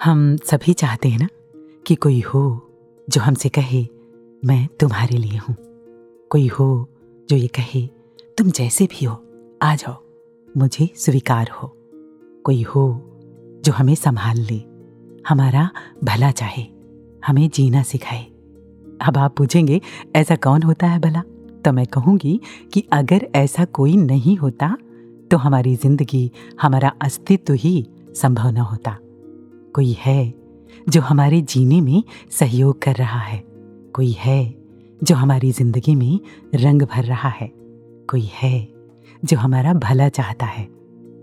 हम सभी चाहते हैं ना कि कोई हो जो हमसे कहे, मैं तुम्हारे लिए हूँ। कोई हो जो ये कहे, तुम जैसे भी हो, आ जाओ, मुझे स्वीकार हो। कोई हो जो हमें संभाल ले, हमारा भला चाहे, हमें जीना सिखाए। अब आप पूछेंगे, ऐसा कौन होता है भला? तो मैं कहूँगी कि अगर ऐसा कोई नहीं होता तो हमारी ज़िंदगी, हमारा अस्तित्व ही संभव न होता। कोई है जो हमारे जीने में सहयोग कर रहा है। कोई है जो हमारी ज़िंदगी में रंग भर रहा है। कोई है जो हमारा भला चाहता है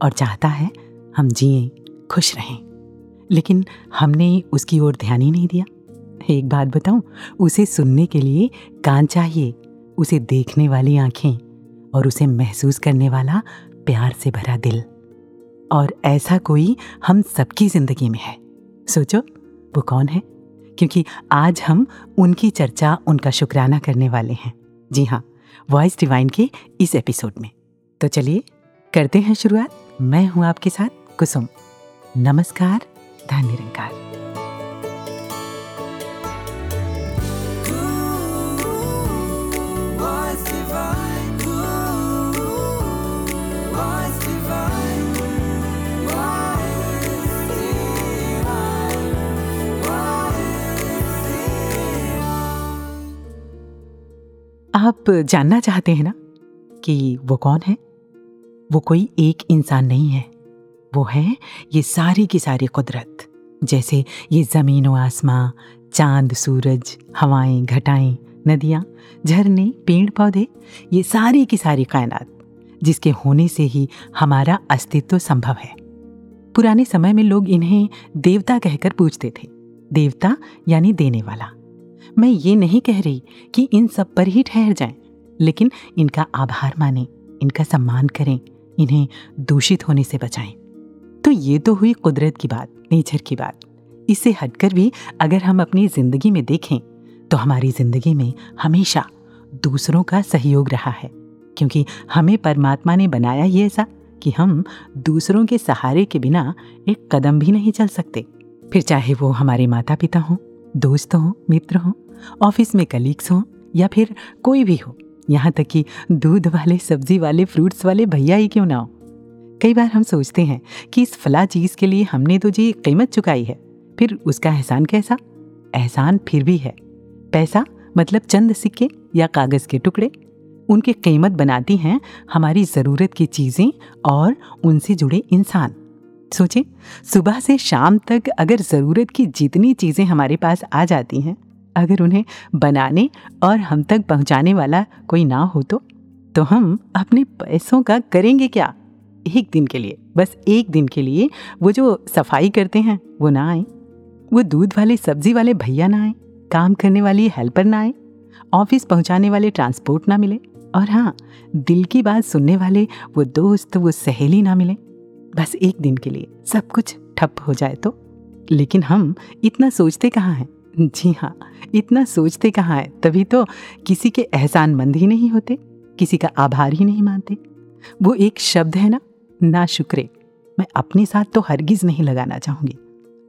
और चाहता है हम जिए, खुश रहें। लेकिन हमने उसकी ओर ध्यान ही नहीं दिया। एक बात बताऊँ, उसे सुनने के लिए कान चाहिए, उसे देखने वाली आँखें और उसे महसूस करने वाला प्यार से भरा दिल। और ऐसा कोई हम सबकी ज़िंदगी में है। सोचो, वो कौन है? क्योंकि आज हम उनकी चर्चा, उनका शुक्राना करने वाले हैं। जी हाँ वॉइस डिवाइन के इस एपिसोड में। तो चलिए, करते हैं शुरुआत। मैं हूँ आपके साथ कुसुम। नमस्कार धन निरंकार आप जानना चाहते हैं ना कि वो कौन है? वो कोई एक इंसान नहीं है। वो है ये सारी की सारी कुदरत, जैसे ये ज़मीन व आसमां, चाँद, सूरज, हवाएँ, घटाएँ, नदियाँ, झरने, पेड़ पौधे, ये सारी की सारी कायनात, जिसके होने से ही हमारा अस्तित्व संभव है। पुराने समय में लोग इन्हें देवता कहकर पूछते थे। देवता यानी देने वाला। मैं ये नहीं कह रही कि इन सब पर ही ठहर जाएँ, लेकिन इनका आभार माने इनका सम्मान करें इन्हें दूषित होने से बचाएँ। तो ये तो हुई कुदरत की बात नेचर की बात। इससे हटकर भी अगर हम अपनी ज़िंदगी में देखें तो हमारी ज़िंदगी में हमेशा दूसरों का सहयोग रहा है क्योंकि हमें परमात्मा ने बनाया ये ऐसा कि हम दूसरों के सहारे के बिना एक कदम भी नहीं चल सकते। फिर चाहे वो हमारे माता पिता हों दोस्त हों मित्र हों ऑफ़िस में कलीग्स हों या फिर कोई भी हो, यहाँ तक कि दूध वाले, सब्ज़ी वाले फ्रूट्स वाले भैया ही क्यों ना हो? कई बार हम सोचते हैं कि इस फला चीज़ के लिए हमने तो जी कीमत चुकाई है, फिर उसका एहसान कैसा? एहसान फिर भी है। पैसा मतलब चंद सिक्के या कागज़ के टुकड़े। उनकी कीमत बनाती हैं हमारी ज़रूरत की चीज़ें और उनसे जुड़े इंसान। सोचें, सुबह से शाम तक अगर ज़रूरत की जितनी चीज़ें हमारे पास आ जाती हैं अगर उन्हें बनाने और हम तक पहुँचाने वाला कोई ना हो तो? तो हम अपने पैसों का करेंगे क्या? एक दिन के लिए, बस एक दिन के लिए वो जो सफ़ाई करते हैं, वो ना आए। वो दूध वाले, सब्ज़ी वाले भैया ना आए, काम करने वाली हेल्पर ना आए, ऑफ़िस पहुँचाने वाले ट्रांसपोर्ट ना मिले, और हाँ दिल की बात सुनने वाले वो दोस्त, वो सहेली ना मिले। बस एक दिन के लिए सब कुछ ठप हो जाए तो? लेकिन हम इतना सोचते कहाँ हैं? जी हाँ इतना सोचते कहाँ है? तभी तो किसी के एहसान मंद ही नहीं होते, किसी का आभार ही नहीं मानते। वो एक शब्द है ना ना शुक्रे। मैं अपने साथ तो हरगिज नहीं लगाना चाहूँगी।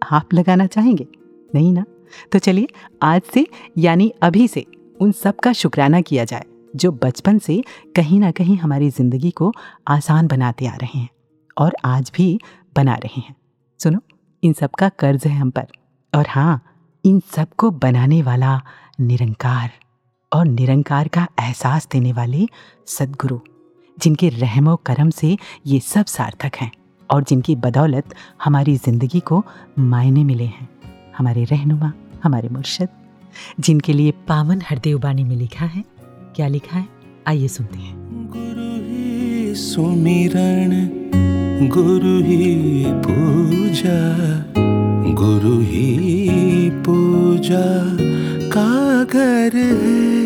आप लगाना चाहेंगे? नहीं ना? तो चलिए, आज से, यानी अभी से, उन सब का शुक्राना किया जाए, जो बचपन से कहीं ना कहीं हमारी ज़िंदगी को आसान बनाते आ रहे हैं, और आज भी बना रहे हैं। सुनो, इन सब का कर्ज है हम पर। और हाँ इन सबको बनाने वाला निरंकार और निरंकार का एहसास देने वाले सदगुरु, जिनके रहमो करम से ये सब सार्थक हैं और जिनकी बदौलत हमारी ज़िंदगी को मायने मिले हैं। हमारे रहनुमा, हमारे मुर्शद, जिनके लिए पावन हरदेव बानी में लिखा है। क्या लिखा है? आइए सुनते हैं। गुरु ही सुमिरण गुरु ही पूजा। गुरु ही पूजा का घर है।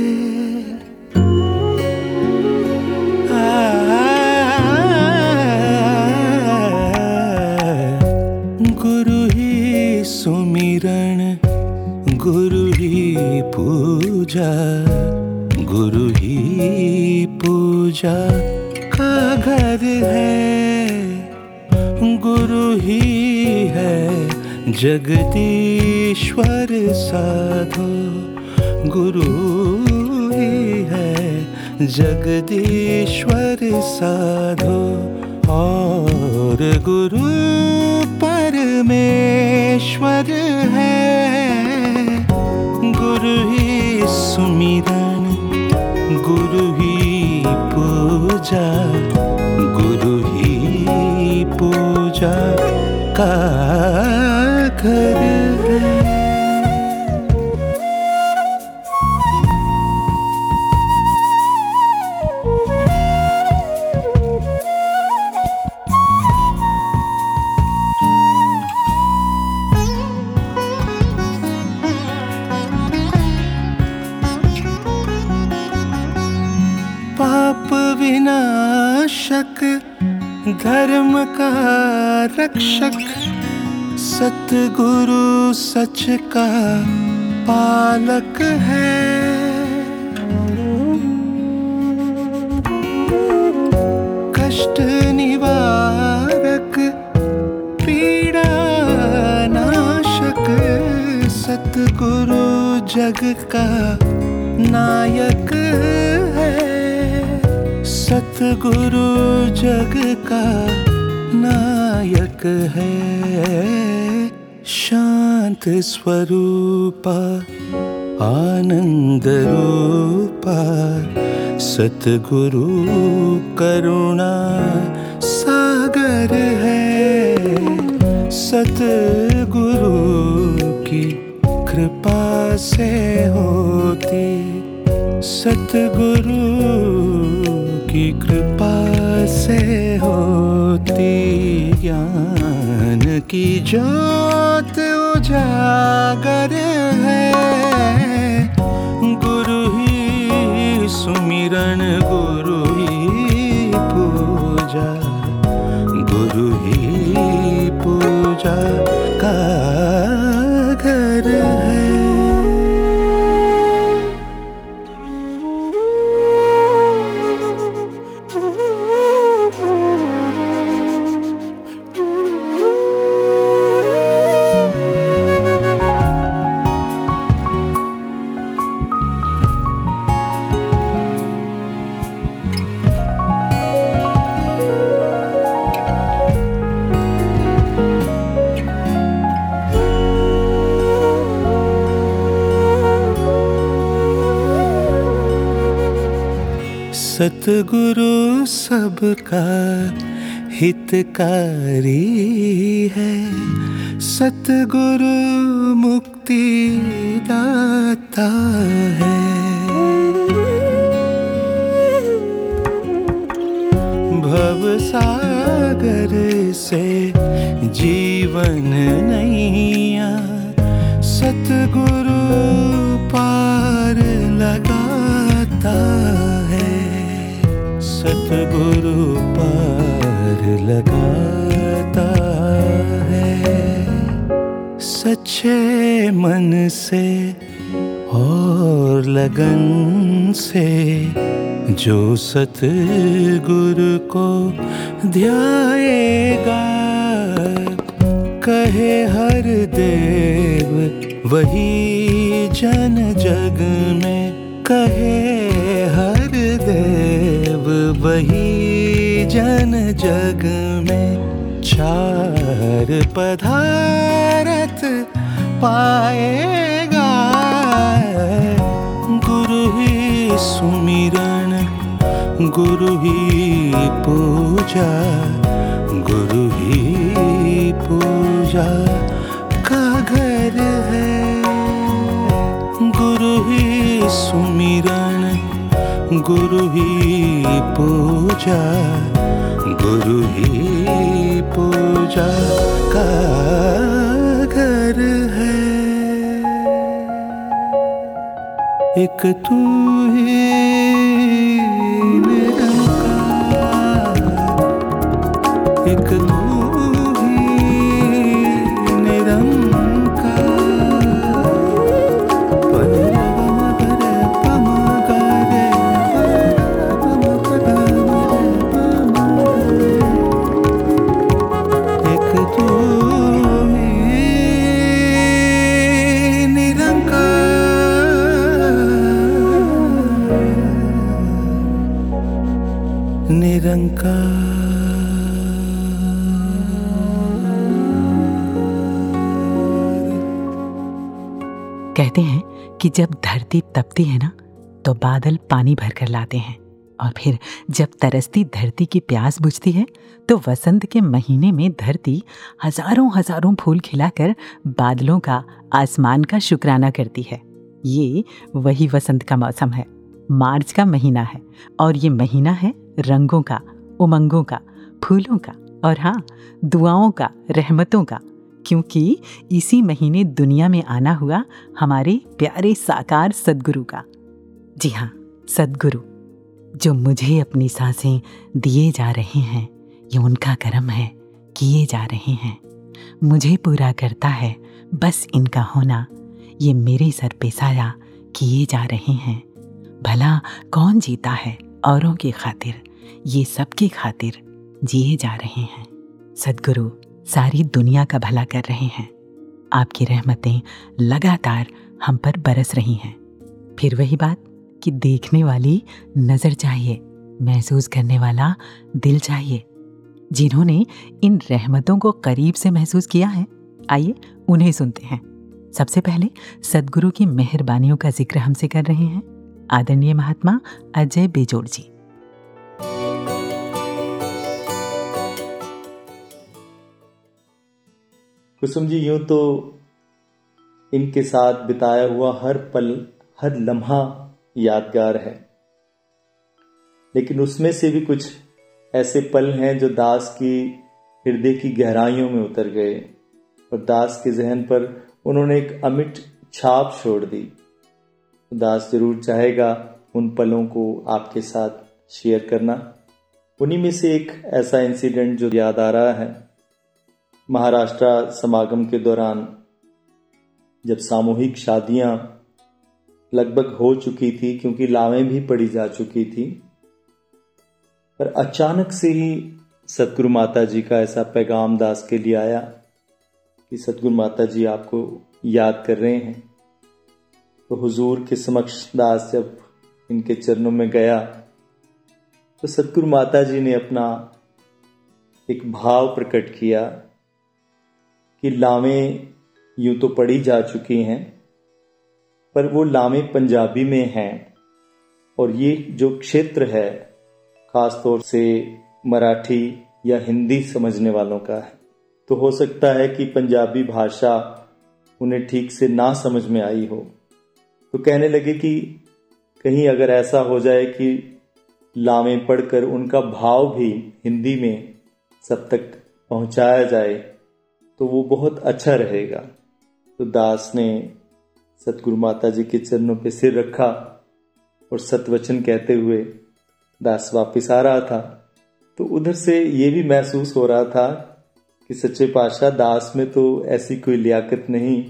गुरु ही सुमिरण गुरु ही पूजा, गुरु ही पूजा का घर है। गुरु ही है। जगदीश्वर साधो गुरु ही है। जगदीश्वर साधो और गुरु परमेश्वर है। गुरु ही सुमिरन, गुरु ही पूजा, गुरु ही पूजा का घर है पाप विनाशक धर्म का रक्षक। सतगुरु सच का पालक है। कष्ट निवारक, पीड़ा नाशक, सतगुरु जग का नायक है। सतगुरु जग का नायक है शांत स्वरूपा, आनंद रूपा, सतगुरु करुणा, सागर है सतगुरु की कृपा से होती, सतगुरु की कृपा से होती, ज्ञान की ज्योत उजागर है। गुरु ही सुमिरन गुरु ही पूजा। गुरु ही पूजा। सतगुरु सबका हितकारी है। सतगुरु मुक्ति दाता है। भव सागर से जीवन नैया। सतगुरु सतगुरु पार लगाता है। सच्चे मन से और लगन से जो सतगुरु को ध्याएगा, कहे हर देव, वही जन जग में कहे वही जन जग में चार पधारत पाएगा। गुरु ही सुमिरन, गुरु ही पूजा, गुरु ही पूजा का घर है। गुरु ही सुमिरन गुरु ही पूजा गुरु ही पूजा का घर है। एक तू ही कहते हैं कि जब धरती तपती है ना तो बादल पानी भर कर लाते हैं। और फिर जब तरसती धरती की प्यास बुझती है तो वसंत के महीने में धरती हज़ारों हज़ारों फूल खिलाकर बादलों का, आसमान का शुक्राना करती है। ये वही वसंत का मौसम है। मार्च का महीना है। और ये महीना है रंगों का, उमंगों का, फूलों का और हाँ दुआओं का, रहमतों का। क्योंकि इसी महीने दुनिया में आना हुआ हमारे प्यारे साकार सदगुरु का। जी हाँ सदगुरु, जो मुझे अपनी साँसें दिए जा रहे हैं, ये उनका कर्म है, किए जा रहे हैं। मुझे पूरा करता है, बस इनका होना, ये मेरे सर पे साया किए जा रहे हैं। भला कौन जीता है औरों की खातिर? ये सबकी खातिर जिए जा रहे हैं। सदगुरु सारी दुनिया का भला कर रहे हैं। आपकी रहमतें लगातार हम पर बरस रही हैं। फिर वही बात कि देखने वाली नज़र चाहिए, महसूस करने वाला दिल चाहिए। जिन्होंने इन रहमतों को करीब से महसूस किया है, आइए उन्हें सुनते हैं। सबसे पहले सदगुरु की मेहरबानियों का ज़िक्र हमसे कर रहे हैं। आदरणीय महात्मा अजय बेजोड़ जी। कुसुम जी, यूँ तो इनके साथ बिताया हुआ हर पल, हर लम्हा यादगार है। लेकिन उसमें से भी कुछ ऐसे पल हैं जो दास की हृदय की गहराइयों में उतर गए और दास के जहन पर उन्होंने एक अमिट छाप छोड़ दी। दास ज़रूर चाहेगा उन पलों को आपके साथ शेयर करना। उन्हीं में से एक ऐसा इंसिडेंट जो याद आ रहा है। महाराष्ट्र समागम के दौरान जब सामूहिक शादियाँ लगभग हो चुकी थी, क्योंकि लावें भी पड़ी जा चुकी थी, पर अचानक से ही सतगुरु माता जी का ऐसा पैगाम दास के लिए आया कि सतगुरु माता जी आपको याद कर रहे हैं। तो हुजूर के समक्ष दास जब इनके चरणों में गया तो सतगुरु माता जी ने अपना एक भाव प्रकट किया कि लावें यूँ तो पढ़ी जा चुकी हैं, पर वो लामे पंजाबी में हैं। और ये जो क्षेत्र है खास तौर से मराठी या हिंदी समझने वालों का है तो हो सकता है कि पंजाबी भाषा उन्हें ठीक से ना समझ में आई हो। तो कहने लगे कि कहीं अगर ऐसा हो जाए कि लामे पढ़कर उनका भाव भी हिंदी में सब तक पहुँचाया जाए तो वो बहुत अच्छा रहेगा। तो दास ने सतगुरु माता जी के चरणों पे सिर रखा और सतवचन कहते हुए दास वापिस आ रहा था। तो उधर से ये भी महसूस हो रहा था कि सच्चे पातशाह, दास में तो ऐसी कोई लियाकत नहीं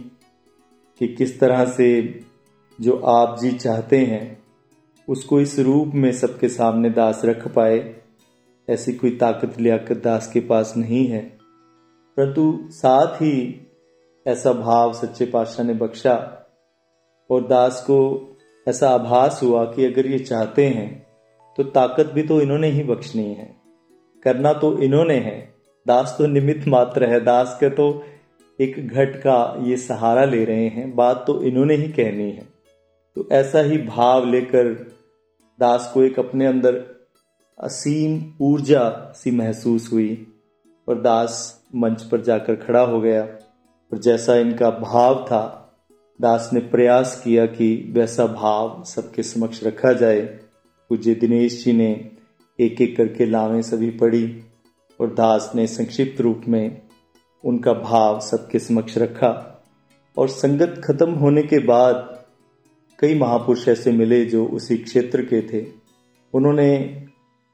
कि किस तरह से जो आप जी चाहते हैं, उसको इस रूप में सबके सामने दास रख पाए। ऐसी कोई ताकत, लियाकत दास के पास नहीं है। परंतु साथ ही ऐसा भाव सच्चे पातशाह ने बख्शा और दास को ऐसा आभास हुआ कि अगर ये चाहते हैं तो ताकत भी तो इन्होंने ही बख्शनी है। करना तो इन्होंने है। दास तो निमित्त मात्र है। दास के तो एक घट का ये सहारा ले रहे हैं। बात तो इन्होंने ही कहनी है। तो ऐसा ही भाव लेकर दास को एक अपने अंदर असीम ऊर्जा सी महसूस हुई और दास मंच पर जाकर खड़ा हो गया। और जैसा इनका भाव था, दास ने प्रयास किया कि वैसा भाव सबके समक्ष रखा जाए। पूज्य दिनेश जी ने एक एक करके लावें सभी पढ़ी और दास ने संक्षिप्त रूप में उनका भाव सबके समक्ष रखा। और संगत खत्म होने के बाद कई महापुरुष ऐसे मिले जो उसी क्षेत्र के थे। उन्होंने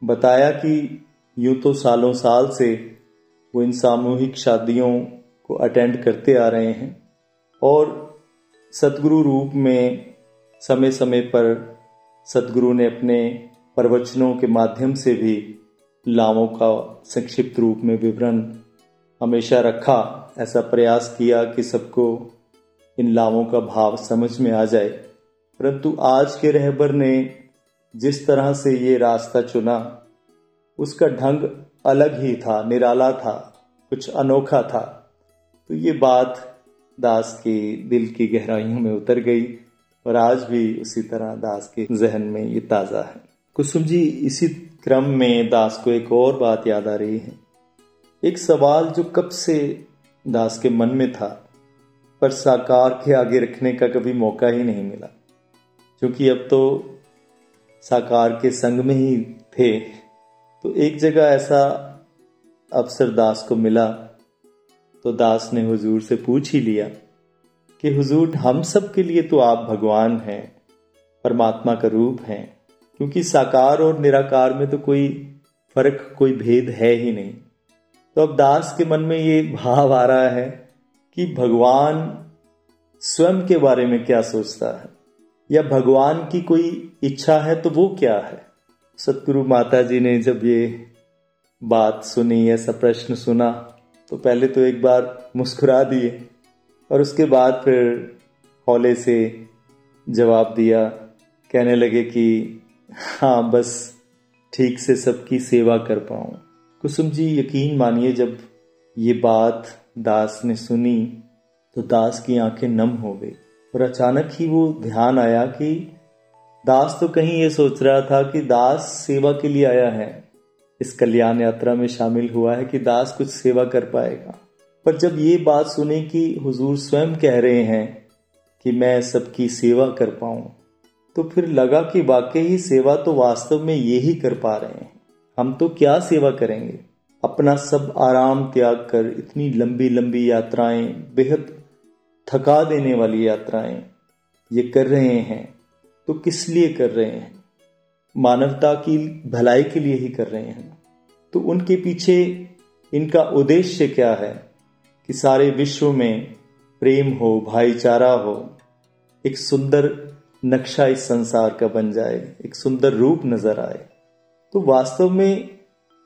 बताया कि यूँ तो सालों साल से वो इन सामूहिक शादियों को अटेंड करते आ रहे हैं और सदगुरु रूप में समय समय पर सदगुरु ने अपने प्रवचनों के माध्यम से भी लावों का संक्षिप्त रूप में विवरण हमेशा रखा, ऐसा प्रयास किया कि सबको इन लावों का भाव समझ में आ जाए। परंतु आज के रहबर ने जिस तरह से ये रास्ता चुना, उसका ढंग अलग ही था, निराला था, कुछ अनोखा था। तो ये बात दास के दिल की गहराइयों में उतर गई और आज भी उसी तरह दास के जहन में ये ताज़ा है। कुसुम जी, इसी क्रम में दास को एक और बात याद आ रही है। एक सवाल जो कब से दास के मन में था, पर साकार के आगे रखने का कभी मौका ही नहीं मिला। क्योंकि अब तो साकार के संग में ही थे। तो एक जगह ऐसा अवसर दास को मिला तो दास ने हुजूर से पूछ ही लिया कि हुजूर, हम सब के लिए तो आप भगवान हैं, परमात्मा का रूप हैं, क्योंकि साकार और निराकार में तो कोई फ़र्क, कोई भेद है ही नहीं। तो अब दास के मन में ये भाव आ रहा है कि भगवान स्वयं के बारे में क्या सोचता है, या भगवान की कोई इच्छा है तो वो क्या है? सतगुरु माता जी ने जब ये बात सुनी ऐसा प्रश्न सुना तो पहले तो एक बार मुस्कुरा दिए और उसके बाद फिर हौले से जवाब दिया, कहने लगे कि हाँ बस ठीक से सबकी सेवा कर पाऊँ। कुसुम जी, यकीन मानिए, जब ये बात दास ने सुनी तो दास की आँखें नम हो गई और अचानक ही वो ध्यान आया कि दास तो कहीं ये सोच रहा था कि दास सेवा के लिए आया है। इस कल्याण यात्रा में शामिल हुआ है कि दास कुछ सेवा कर पाएगा। पर जब ये बात सुने कि हुजूर स्वयं कह रहे हैं कि मैं सबकी सेवा कर पाऊँ तो फिर लगा कि वाकई ही सेवा तो वास्तव में ये ही कर पा रहे हैं। हम तो क्या सेवा करेंगे? अपना सब आराम त्याग कर इतनी लंबी लंबी यात्राएँ, बेहद थका देने वाली यात्राएँ ये कर रहे हैं। तो किस लिए कर रहे हैं? मानवता की भलाई के लिए ही कर रहे हैं। तो उनके पीछे इनका उद्देश्य क्या है कि सारे विश्व में प्रेम हो, भाईचारा हो, एक सुंदर नक्शा इस संसार का बन जाए, एक सुंदर रूप नज़र आए। तो वास्तव में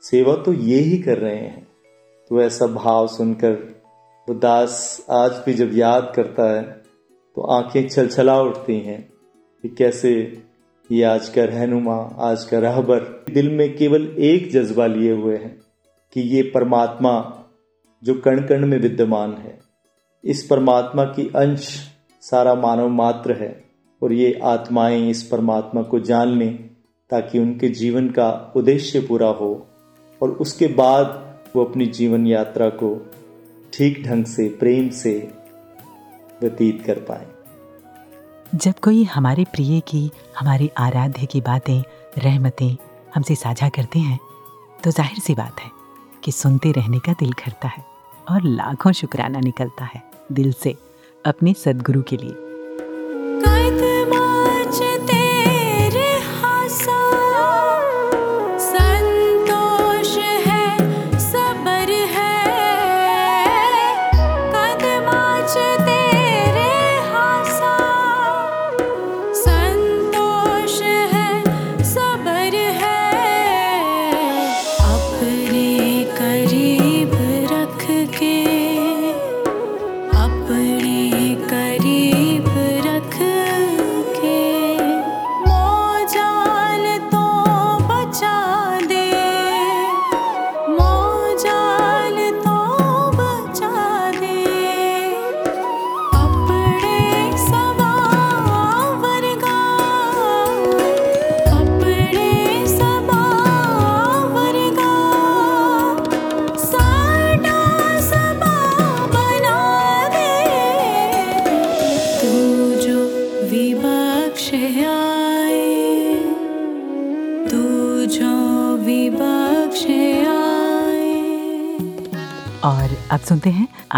सेवा तो ये ही कर रहे हैं। तो ऐसा भाव सुनकर वो दास आज भी जब याद करता है तो आँखें छलछला उठती हैं। कि कैसे ये आज का रहनुमा, आज का रहबर, दिल में केवल एक जज्बा लिए हुए हैं कि ये परमात्मा जो कण कण में विद्यमान है। इस परमात्मा की अंश सारा मानव मात्र है और ये आत्माएँ इस परमात्मा को जान लें ताकि उनके जीवन का उद्देश्य पूरा हो और उसके बाद वो अपनी जीवन यात्रा को ठीक ढंग से, प्रेम से व्यतीत कर पाए। जब कोई हमारे प्रिय की, हमारे आराध्य की बातें, रहमतें हमसे साझा करते हैं तो ज़ाहिर सी बात है कि सुनते रहने का दिल करता है और लाखों शुक्राना निकलता है दिल से अपने सदगुरु के लिए।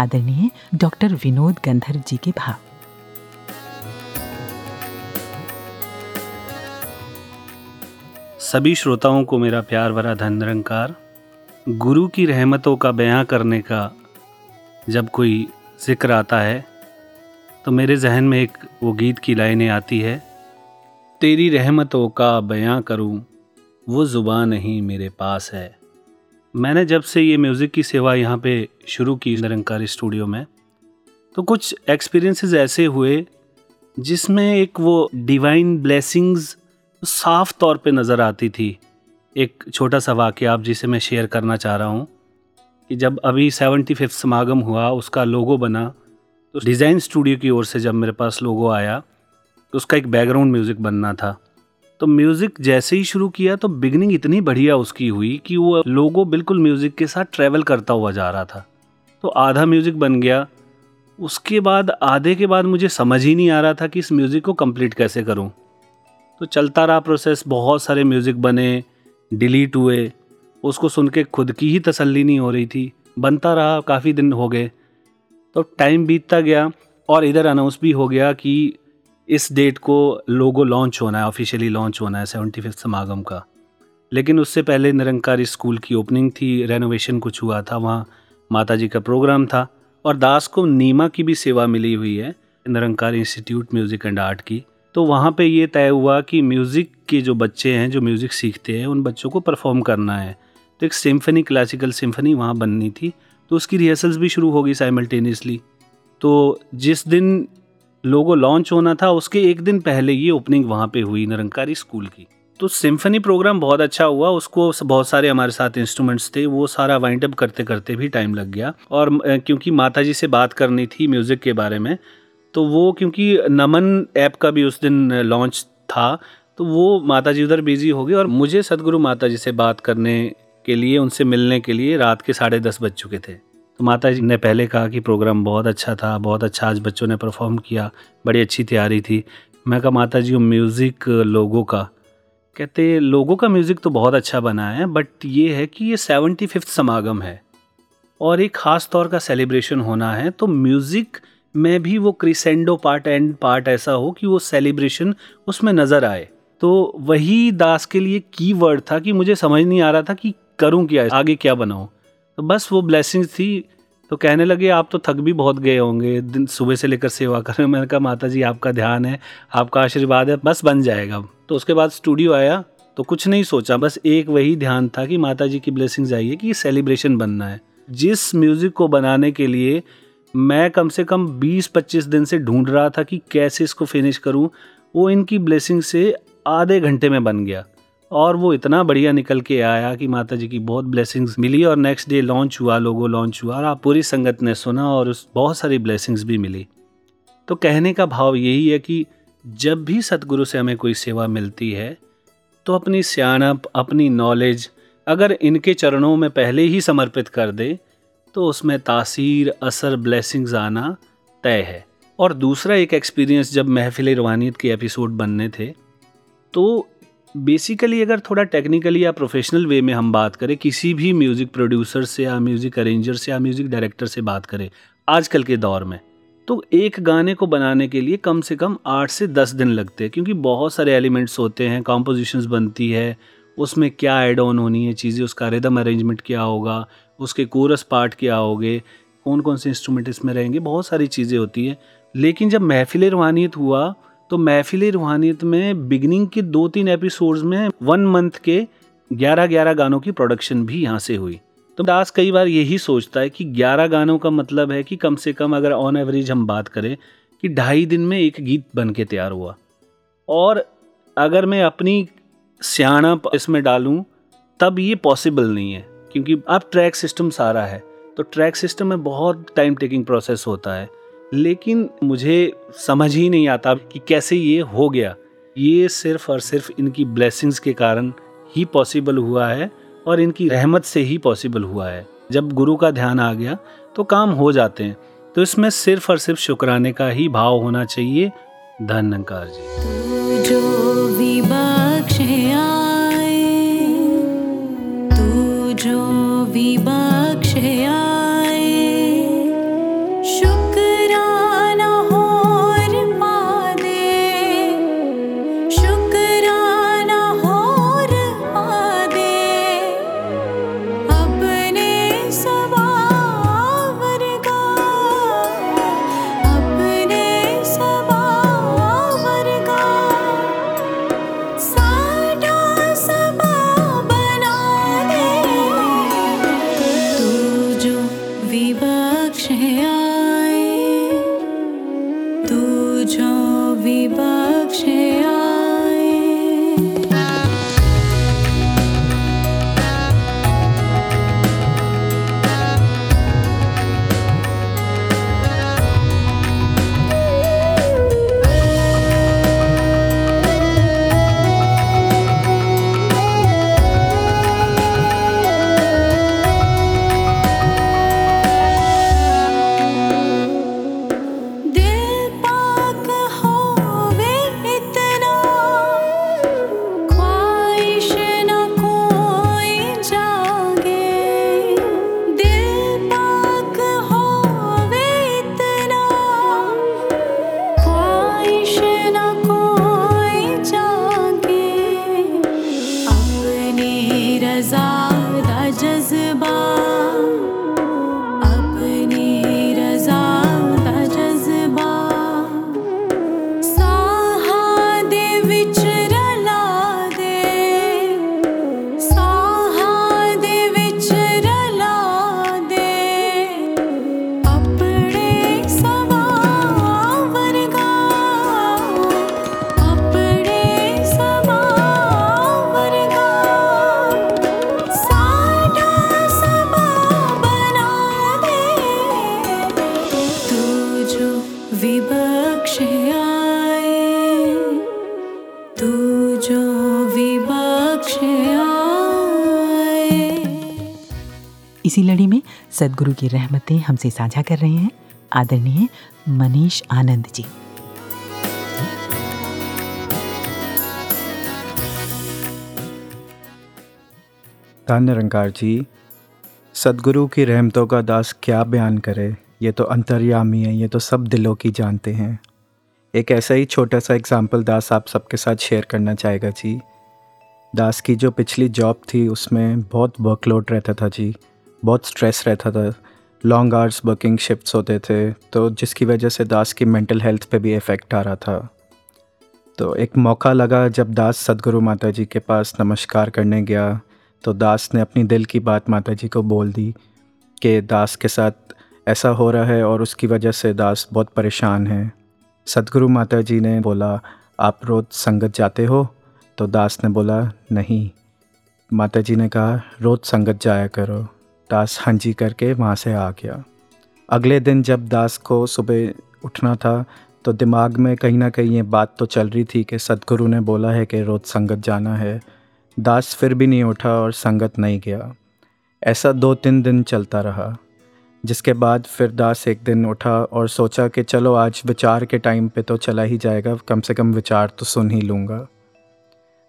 आदरणीय डॉक्टर विनोद गंधर्व जी के भाव। सभी श्रोताओं को मेरा प्यार भरा धन निरंकार गुरु की रहमतों का बयां करने का जब कोई ज़िक्र आता है तो मेरे जहन में एक वो गीत की लाइनें आती है, तेरी रहमतों का बयां करूँ, वो ज़ुबान नहीं मेरे पास है। मैंने जब से ये म्यूज़िक की सेवा यहाँ पे शुरू की निरंकार स्टूडियो में तो कुछ एक्सपीरियंसेस ऐसे हुए जिसमें एक वो डिवाइन ब्लेसिंग्स साफ़ तौर पे नज़र आती थी। एक छोटा सा वाक्य आप जिसे मैं शेयर करना चाह रहा हूँ कि जब अभी सेवेंटी फिफ्थ समागम हुआ, उसका लोगो बना तो डिज़ाइन स्टूडियो की ओर से जब मेरे पास लोगो आया तो उसका एक बैकग्राउंड म्यूज़िक बनना था। तो म्यूज़िक जैसे ही शुरू किया तो बिगनिंग इतनी बढ़िया उसकी हुई कि वो लोगो बिल्कुल म्यूज़िक के साथ ट्रैवल करता हुआ जा रहा था। तो आधा म्यूज़िक बन गया। उसके बाद, आधे के बाद मुझे समझ ही नहीं आ रहा था कि इस म्यूज़िक को कंप्लीट कैसे करूँ। तो चलता रहा प्रोसेस बहुत सारे म्यूज़िक बने डिलीट हुए। उसको सुन के खुद की ही तसल्ली नहीं हो रही थी। बनता रहा, काफ़ी दिन हो गए। तो टाइम बीतता गया और इधर अनाउंस भी हो गया कि इस डेट को लोगो लॉन्च होना है, ऑफिशियली लॉन्च होना है, सेवेंटी फिफ्थ समागम का। लेकिन उससे पहले निरंकारी स्कूल की ओपनिंग थी रेनोवेशन कुछ हुआ था, वहाँ माता जी का प्रोग्राम था और दास को नीमा की भी सेवा मिली हुई है, Nirankari institute music and art की। तो वहाँ पे ये तय हुआ कि म्यूज़िक के जो बच्चे हैं, जो म्यूज़िक सीखते हैं, उन बच्चों को परफॉर्म करना है। तो एक सिम्फनी क्लासिकल सिम्फनी वहाँ बननी थी तो उसकी रिहर्सल्स भी शुरू हो गई साइमल्टेनियसली तो जिस दिन लोगो लॉन्च होना था, उसके एक दिन पहले ये ओपनिंग वहाँ पे हुई निरंकारी स्कूल की। तो सिम्फनी प्रोग्राम बहुत अच्छा हुआ, उसको बहुत सारे हमारे साथ इंस्ट्रूमेंट्स थे, वो सारा वाइंड अप करते करते भी टाइम लग गया। और क्योंकि माता जी से बात करनी थी म्यूज़िक के बारे में तो वो क्योंकि नमन ऐप का भी उस दिन लॉन्च था तो वो माता जी उधर बिज़ी हो गई और मुझे सदगुरु माता जी से बात करने के लिए, उनसे मिलने के लिए रात के साढ़े दस बज चुके थे। तो माता जी ने पहले कहा कि प्रोग्राम बहुत अच्छा था, बहुत अच्छा आज बच्चों ने परफॉर्म किया, बड़ी अच्छी तैयारी थी। मैं कहा माता जी म्यूज़िक लोगों का। कहते, लोगों का म्यूज़िक तो बहुत अच्छा बना है बट ये है कि ये सेवेंटी फिफ्थ समागम है और एक ख़ास तौर का सेलिब्रेशन होना है तो म्यूज़िक में भी वो क्रिसेंडो पार्ट एंड पार्ट ऐसा हो कि वो सेलिब्रेशन उसमें नज़र आए। तो वही दास के लिए की वर्ड था कि मुझे समझ नहीं आ रहा था कि करूँ क्या, आगे क्या बनाऊँ। तो बस वो ब्लेसिंग थी। तो कहने लगे, आप तो थक भी बहुत गए होंगे। दिन, सुबह से लेकर सेवा कर रहे हैं। मैंने कहा माता जी आपका ध्यान है, आपका आशीर्वाद है, बस बन जाएगा तो उसके बाद स्टूडियो आया तो कुछ नहीं सोचा। बस एक वही ध्यान था कि माता जी की ब्लेसिंग्स आई है कि सेलिब्रेशन बनना है। जिस म्यूज़िक को बनाने के लिए मैं कम से कम 20-25 दिन से ढूंढ रहा था कि कैसे इसको फिनिश करूँ, वो इनकी ब्लेसिंग से आधे घंटे में बन गया। और वो इतना बढ़िया निकल के आया कि माता जी की बहुत ब्लेसिंग्स मिली और नेक्स्ट डे लॉन्च हुआ लोगो लॉन्च हुआ और आप पूरी संगत ने सुना और उस बहुत सारी ब्लेसिंग्स भी मिली। तो कहने का भाव यही है कि जब भी सतगुरु से हमें कोई सेवा मिलती है तो अपनी सियाणप, अपनी नॉलेज अगर इनके चरणों में पहले ही समर्पित कर दे तो उसमें तासीर, असर ब्लेसिंग्स आना तय है। और दूसरा एक एक्सपीरियंस जब महफिल रूहानियत के एपिसोड बनने थे तो बेसिकली अगर थोड़ा टेक्निकली या प्रोफेशनल वे में हम बात करें, किसी भी म्यूज़िक प्रोड्यूसर से या म्यूज़िक अरेंजर से या म्यूज़िक डायरेक्टर से बात करें, आजकल के दौर में तो एक गाने को बनाने के लिए कम से कम आठ से दस दिन लगते हैं, क्योंकि बहुत सारे एलिमेंट्स होते हैं कॉम्पोजिशंस बनती है, उसमें क्या एड ऑन होनी है, चीज़ें, उसका रिदम अरेंजमेंट क्या होगा, उसके कोरस पार्ट क्या होंगे कौन कौन से इंस्ट्रूमेंट इसमें रहेंगे, बहुत सारी चीज़ें होती है। लेकिन जब महफिल रूहानियत हुआ तो महफिल रूहानियत में बिगनिंग के दो तीन एपिसोड्स में वन मंथ के ग्यारह ग्यारह गानों की प्रोडक्शन भी यहाँ से हुई। तो दास कई बार यही सोचता है कि ग्यारह गानों का मतलब है कि कम से कम अगर ऑन एवरेज हम बात करें कि ढाई दिन में एक गीत बन के तैयार हुआ। और अगर मैं अपनी सियाणा इसमें डालूं, तब ये पॉसिबल नहीं है, क्योंकि अब ट्रैक सिस्टम सारा है। तो ट्रैक सिस्टम में बहुत टाइम टेकिंग प्रोसेस होता है। लेकिन मुझे समझ ही नहीं आता कि कैसे ये हो गया। ये सिर्फ़ और सिर्फ़ इनकी ब्लेसिंग्स के कारण ही पॉसिबल हुआ है और इनकी रहमत से ही पॉसिबल हुआ है। जब गुरु का ध्यान आ गया तो काम हो जाते हैं। तो इसमें सिर्फ़ और सिर्फ़ शुक्राने का ही भाव होना चाहिए। धन्यकार जी। तू जो विबक्ष आए, तू जो विबक्ष सदगुरु की रहमतें हमसे साझा कर रहे हैं। आदरणीय मनीष आनंद जी। धन निरंकार जी, सदगुरु की रहमतों का दास क्या बयान करे? ये तो अंतर्यामी है, ये तो सब दिलों की जानते हैं। एक ऐसा ही छोटा सा एग्ज़ाम्पल दास आप सबके साथ शेयर करना चाहेगा जी। दास की जो पिछली जॉब थी, उसमें बहुत वर्कलोड रहता था जी। बहुत स्ट्रेस रहता था। लॉन्ग आवर्स वर्किंग शिफ्ट्स होते थे तो जिसकी वजह से दास की मेंटल हेल्थ पे भी इफ़ेक्ट आ रहा था। तो एक मौका लगा जब दास सदगुरु माता जी के पास नमस्कार करने गया तो दास ने अपनी दिल की बात माता जी को बोल दी कि दास के साथ ऐसा हो रहा है और उसकी वजह से दास बहुत परेशान है। सदगुरु माता जी ने बोला, आप रोज़ संगत जाते हो? तो दास ने बोला, नहीं। माता जी ने कहा, रोज़ संगत जाया करो। दास हाँ जी करके वहाँ से आ गया। अगले दिन जब दास को सुबह उठना था तो दिमाग में कहीं ना कहीं ये बात तो चल रही थी कि सदगुरु ने बोला है कि रोज़ संगत जाना है। दास फिर भी नहीं उठा और संगत नहीं गया। ऐसा दो तीन दिन चलता रहा, जिसके बाद फिर दास एक दिन उठा और सोचा कि चलो आज विचार के टाइम पे तो चला ही जाएगा, कम से कम विचार तो सुन ही लूँगा।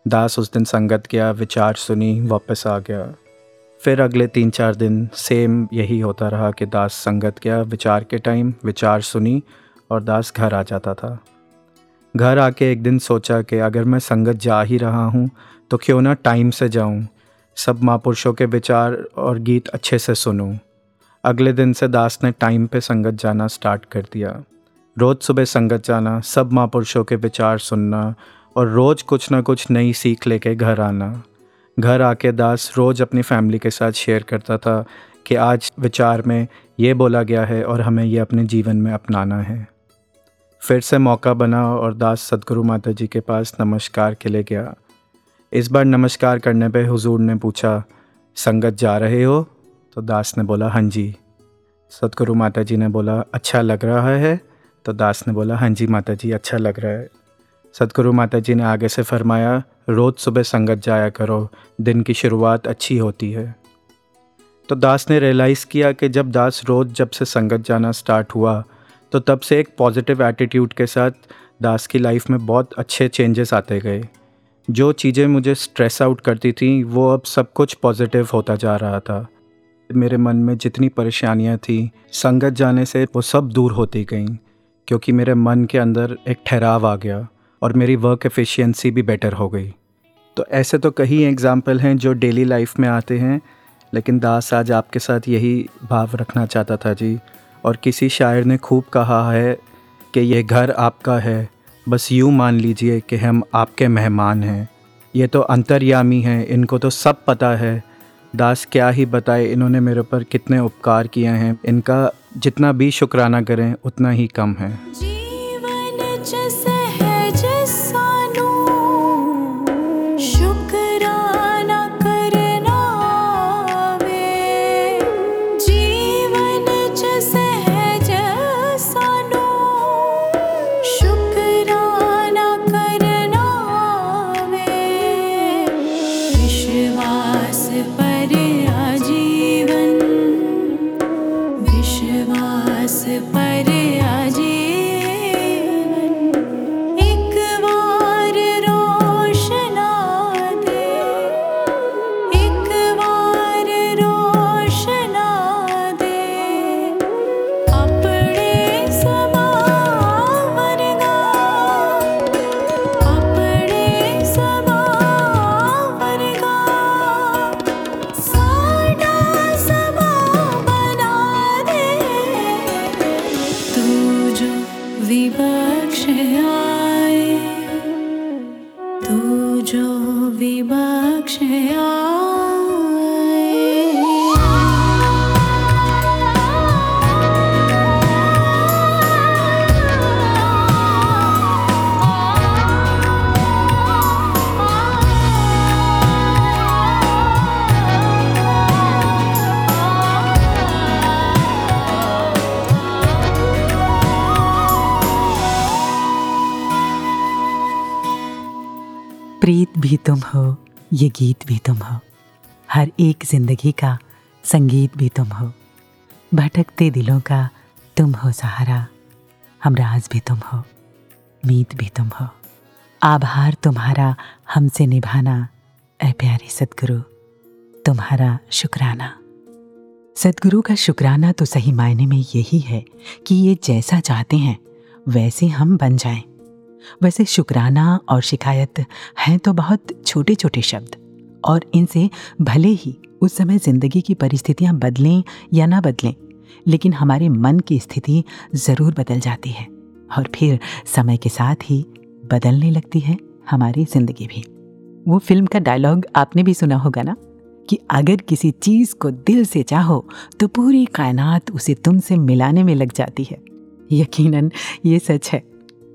दास उस दिन संगत गया, विचार सुनी, वापस आ गया। फिर अगले तीन चार दिन सेम यही होता रहा कि दास संगत गया, विचार के टाइम विचार सुनी और दास घर आ जाता था। घर आके एक दिन सोचा कि अगर मैं संगत जा ही रहा हूँ तो क्यों ना टाइम से जाऊँ, सब महापुरुषों के विचार और गीत अच्छे से सुनूँ। अगले दिन से दास ने टाइम पे संगत जाना स्टार्ट कर दिया। रोज़ सुबह संगत जाना, सब महापुरुषों के विचार सुनना और रोज़ कुछ ना कुछ नई सीख लेके घर आना। घर आके दास रोज़ अपनी फैमिली के साथ शेयर करता था कि आज विचार में ये बोला गया है और हमें ये अपने जीवन में अपनाना है। फिर से मौका बना और दास सदगुरु माता जी के पास नमस्कार के लिए गया। इस बार नमस्कार करने पे हुजूर ने पूछा, संगत जा रहे हो? तो दास ने बोला हाँ जी। सतगुरु माता जी ने बोला अच्छा लग रहा है? तो दास ने बोला हाँ जी माता जी अच्छा लग रहा है। सतगुरु माता जी ने आगे से फरमाया, रोज़ सुबह संगत जाया करो, दिन की शुरुआत अच्छी होती है। तो दास ने रियलाइज़ किया कि जब दास रोज़ जब से संगत जाना स्टार्ट हुआ तो तब से एक पॉजिटिव एटीट्यूड के साथ दास की लाइफ में बहुत अच्छे चेंजेस आते गए। जो चीज़ें मुझे स्ट्रेस आउट करती थी, वो अब सब कुछ पॉजिटिव होता जा रहा था। मेरे मन में जितनी परेशानियाँ थी, संगत जाने से वो सब दूर होती गईं, क्योंकि मेरे मन के अंदर एक ठहराव आ गया। और मेरी वर्क एफिशिएंसी भी बेटर हो गई। तो ऐसे तो कई एग्ज़ाम्पल हैं जो डेली लाइफ में आते हैं, लेकिन दास आज आपके साथ यही भाव रखना चाहता था जी। और किसी शायर ने खूब कहा है कि यह घर आपका है, बस यूँ मान लीजिए कि हम आपके मेहमान हैं। ये तो अंतर्यामी हैं, इनको तो सब पता है। दास क्या ही बताए, इन्होंने मेरे ऊपर कितने उपकार किए हैं। इनका जितना भी शुक्राना करें, उतना ही कम है। तुम हो, ये गीत भी तुम हो। हर एक ज़िंदगी का संगीत भी तुम हो। भटकते दिलों का तुम हो सहारा हमराज भी तुम हो, मीत भी तुम हो। आभार तुम्हारा हमसे निभाना, ऐ प्यारे सदगुरु, तुम्हारा शुक्राना। सदगुरु का शुक्राना तो सही मायने में यही है कि ये जैसा चाहते हैं, वैसे हम बन जाएँ। वैसे शुक्राना और शिकायत हैं तो बहुत छोटे छोटे शब्द। और इनसे भले ही उस समय ज़िंदगी की परिस्थितियाँ बदलें या ना बदलें, लेकिन हमारे मन की स्थिति ज़रूर बदल जाती है और फिर समय के साथ ही बदलने लगती है हमारी ज़िंदगी भी। वो फ़िल्म का डायलॉग आपने भी सुना होगा ना? कि अगर किसी चीज़ को दिल से चाहो तो पूरी कायनात उसे तुमसे मिलाने में लग जाती है। यकीनन, ये सच है।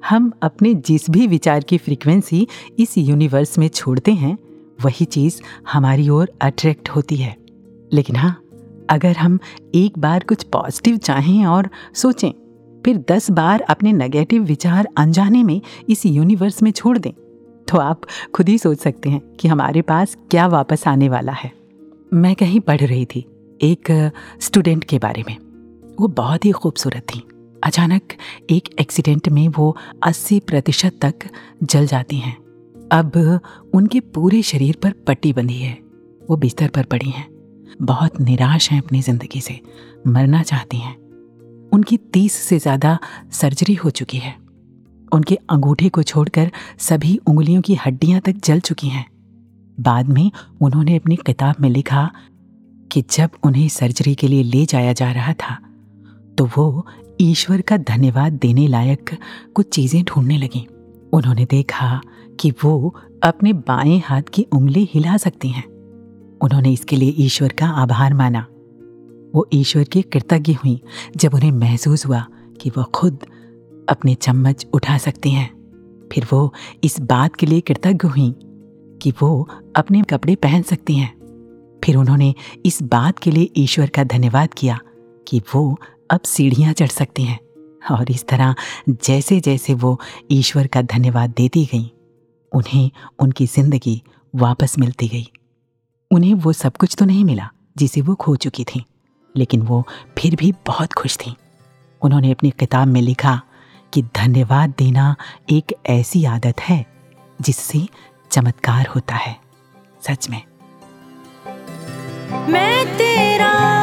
हम अपने जिस भी विचार की फ्रीक्वेंसी इस यूनिवर्स में छोड़ते हैं, वही चीज़ हमारी ओर अट्रैक्ट होती है। लेकिन हाँ अगर हम एक बार कुछ पॉजिटिव चाहें और सोचें, फिर दस बार अपने नेगेटिव विचार अनजाने में इस यूनिवर्स में छोड़ दें तो आप खुद ही सोच सकते हैं कि हमारे पास क्या वापस आने वाला है। मैं कहीं पढ़ रही थी एक स्टूडेंट के बारे में। वो बहुत ही खूबसूरत थी। अचानक एक एक्सीडेंट में वो 80 प्रतिशत तक जल जाती हैं। अब उनके पूरे शरीर पर पट्टी बंधी है। वो बिस्तर पर पड़ी हैं। बहुत निराश हैं अपनी ज़िंदगी से। मरना चाहती हैं। उनकी तीस से ज़्यादा सर्जरी हो चुकी है। उनके अंगूठे को छोड़कर सभी उंगलियों की हड्डियाँ तक जल चुकी हैं। बाद में उन्होंने अपनी किताब में लिखा कि जब उन्हें सर्जरी के लिए ले जाया जा रहा था तो वो ईश्वर का धन्यवाद देने लायक कुछ चीज़ें ढूँढने लगीं। उन्होंने देखा कि वो अपने बाएँ हाथ की उंगली हिला सकती हैं। उन्होंने इसके लिए ईश्वर का आभार माना। वो ईश्वर की कृतज्ञ हुई जब उन्हें महसूस हुआ कि वह खुद अपने चम्मच उठा सकती हैं। फिर वो इस बात के लिए कृतज्ञ हुई कि वो अपने कपड़े पहन सकती हैं। फिर उन्होंने इस बात के लिए ईश्वर का धन्यवाद किया कि वो अब सीढ़ियाँ चढ़ सकती हैं। और इस तरह जैसे जैसे वो ईश्वर का धन्यवाद देती गई, उन्हें उनकी ज़िंदगी वापस मिलती गई। उन्हें वो सब कुछ तो नहीं मिला जिसे वो खो चुकी थी, लेकिन वो फिर भी बहुत खुश थी। उन्होंने अपनी किताब में लिखा कि धन्यवाद देना एक ऐसी आदत है जिससे चमत्कार होता है। सच में। मैं तेरा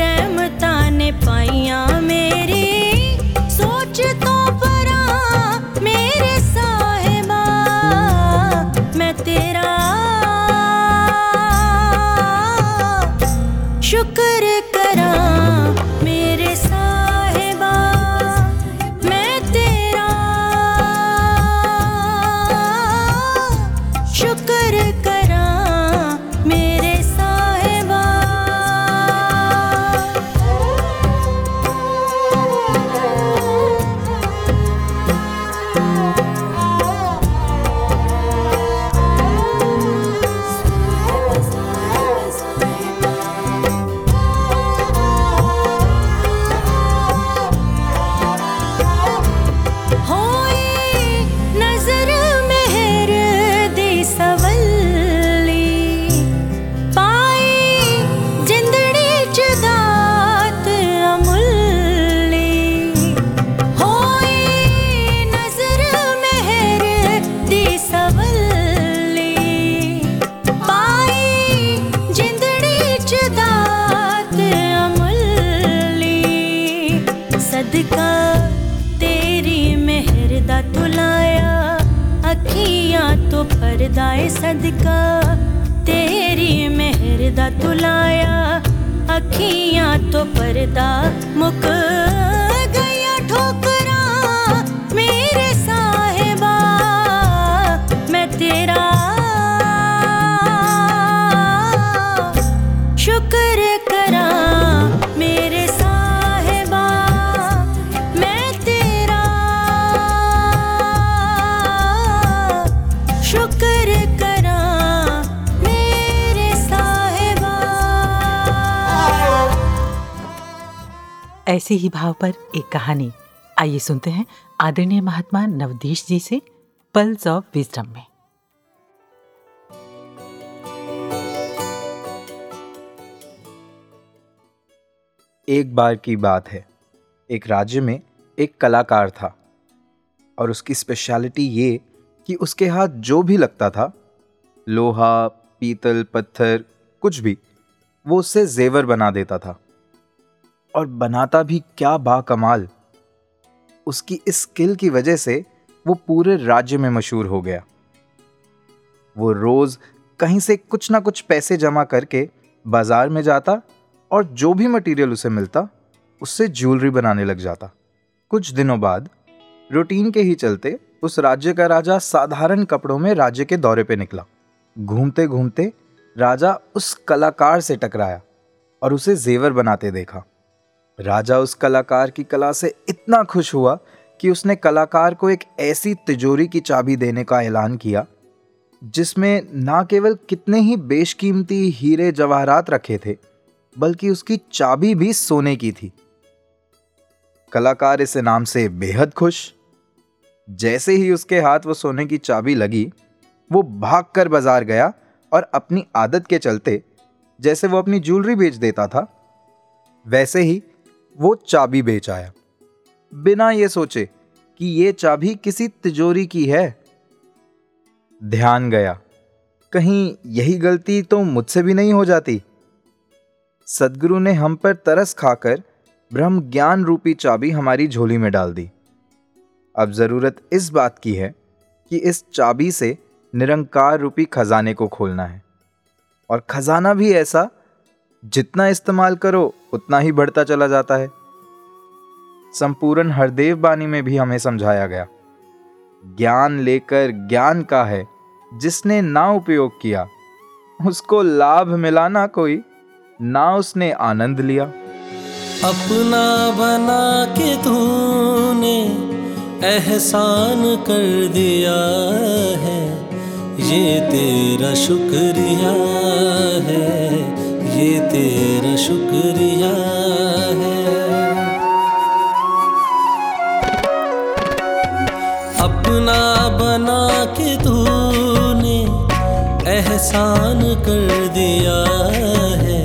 रहमतां ने पाइया मेरी दा अखियाँ तो परदा मुक ऐसे ही भाव पर एक कहानी। आइए सुनते हैं आदरणीय महात्मा नवदीश जी से पल्स ऑफ़ विजडम में। एक बार की बात है। एक राज्य में एक कलाकार था और उसकी स्पेशलिटी ये कि उसके हाथ जो भी लगता था, लोहा, पीतल, पत्थर, कुछ भी, वो उससे जेवर बना देता था। और बनाता भी क्या बाकमाल उसकी इस स्किल की वजह से वो पूरे राज्य में मशहूर हो गया। वो रोज कहीं से कुछ ना कुछ पैसे जमा करके बाज़ार में जाता और जो भी मटेरियल उसे मिलता, उससे ज्वेलरी बनाने लग जाता। कुछ दिनों बाद रूटीन के ही चलते उस राज्य का राजा साधारण कपड़ों में राज्य के दौरे पे निकला। घूमते घूमते राजा उस कलाकार से टकराया और उसे जेवर बनाते देखा। राजा उस कलाकार की कला से इतना खुश हुआ कि उसने कलाकार को एक ऐसी तिजोरी की चाबी देने का ऐलान किया, जिसमें ना केवल कितने ही बेशकीमती हीरे जवाहरात रखे थे, बल्कि उसकी चाबी भी सोने की थी। कलाकार इस इनाम से बेहद खुश। जैसे ही उसके हाथ वो सोने की चाबी लगी, वो भागकर बाज़ार गया और अपनी आदत के चलते, जैसे वो अपनी ज्वेलरी बेच देता था, वैसे ही वो चाबी बेच आया। बिना ये सोचे कि ये चाबी किसी तिजोरी की है। ध्यान गया। कहीं यही गलती तो मुझसे भी नहीं हो जाती। सदगुरु ने हम पर तरस खाकर ब्रह्म ज्ञान रूपी चाबी हमारी झोली में डाल दी। अब ज़रूरत इस बात की है कि इस चाबी से निरंकार रूपी खजाने को खोलना है। और खजाना भी ऐसा जितना इस्तेमाल करो, उतना ही बढ़ता चला जाता है। संपूर्ण हरदेव बानी में भी हमें समझाया गया। ज्ञान लेकर ज्ञान का है, जिसने ना उपयोग किया, उसको लाभ मिला ना कोई, ना उसने आनंद लिया। अपना बना के तूने एहसान कर दिया है, ये तेरा शुक्रिया है। ये तेरा शुक्रिया है। अपना बना के तूने एहसान कर दिया है।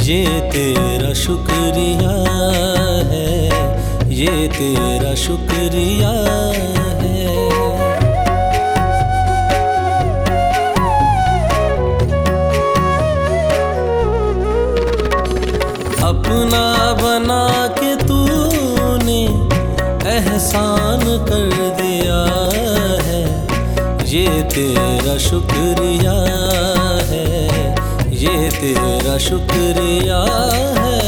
ये तेरा शुक्रिया है। ये तेरा शुक्रिया बना के तूने एहसान कर दिया है। ये तेरा शुक्रिया है। ये तेरा शुक्रिया है।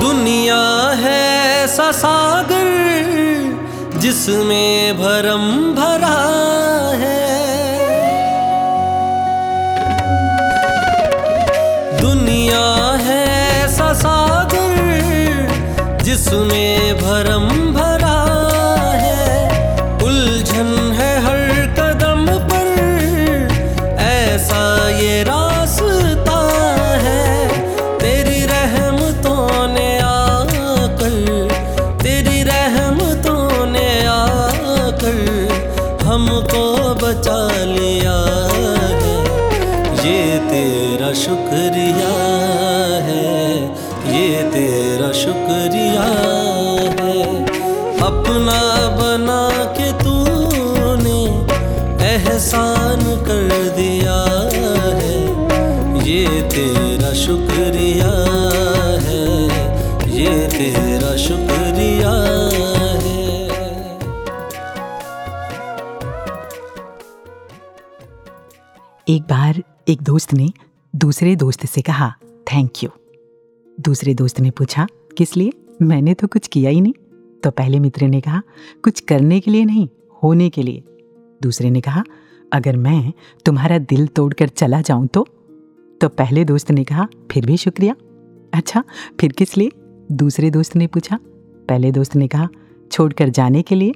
दुनिया है ऐसा सागर, जिसमें भरम जिसमें भरम भरा दोस्त ने दूसरे दोस्त से कहा थैंक यू दूसरे दोस्त ने पूछा, किस लिए? मैंने तो कुछ किया ही नहीं। तो पहले मित्र ने कहा, कुछ करने के लिए नहीं, होने के लिए। दूसरे ने कहा, अगर मैं तुम्हारा दिल तोड़कर चला जाऊँ तो? तो पहले दोस्त ने कहा, फिर भी शुक्रिया। अच्छा फिर किस लिए? दूसरे दोस्त ने पूछा, पहले दोस्त ने कहा, छोड़कर जाने के लिए?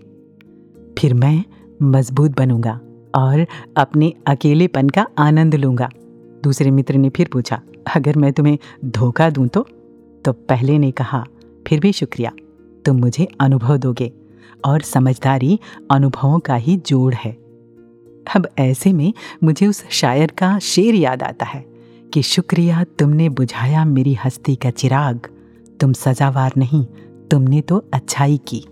फिर मैं मज़बूत बनूँगा और अपने अकेलेपन का आनंद लूँगा। दूसरे मित्र ने फिर पूछा, अगर मैं तुम्हें धोखा दूँ तो? तो पहले ने कहा, फिर भी शुक्रिया, तुम मुझे अनुभव दोगे और समझदारी अनुभवों का ही जोड़ है। अब ऐसे में मुझे उस शायर का शेर याद आता है कि शुक्रिया, तुमने बुझाया मेरी हस्ती का चिराग। तुम सजावार नहीं, तुमने तो अच्छाई की।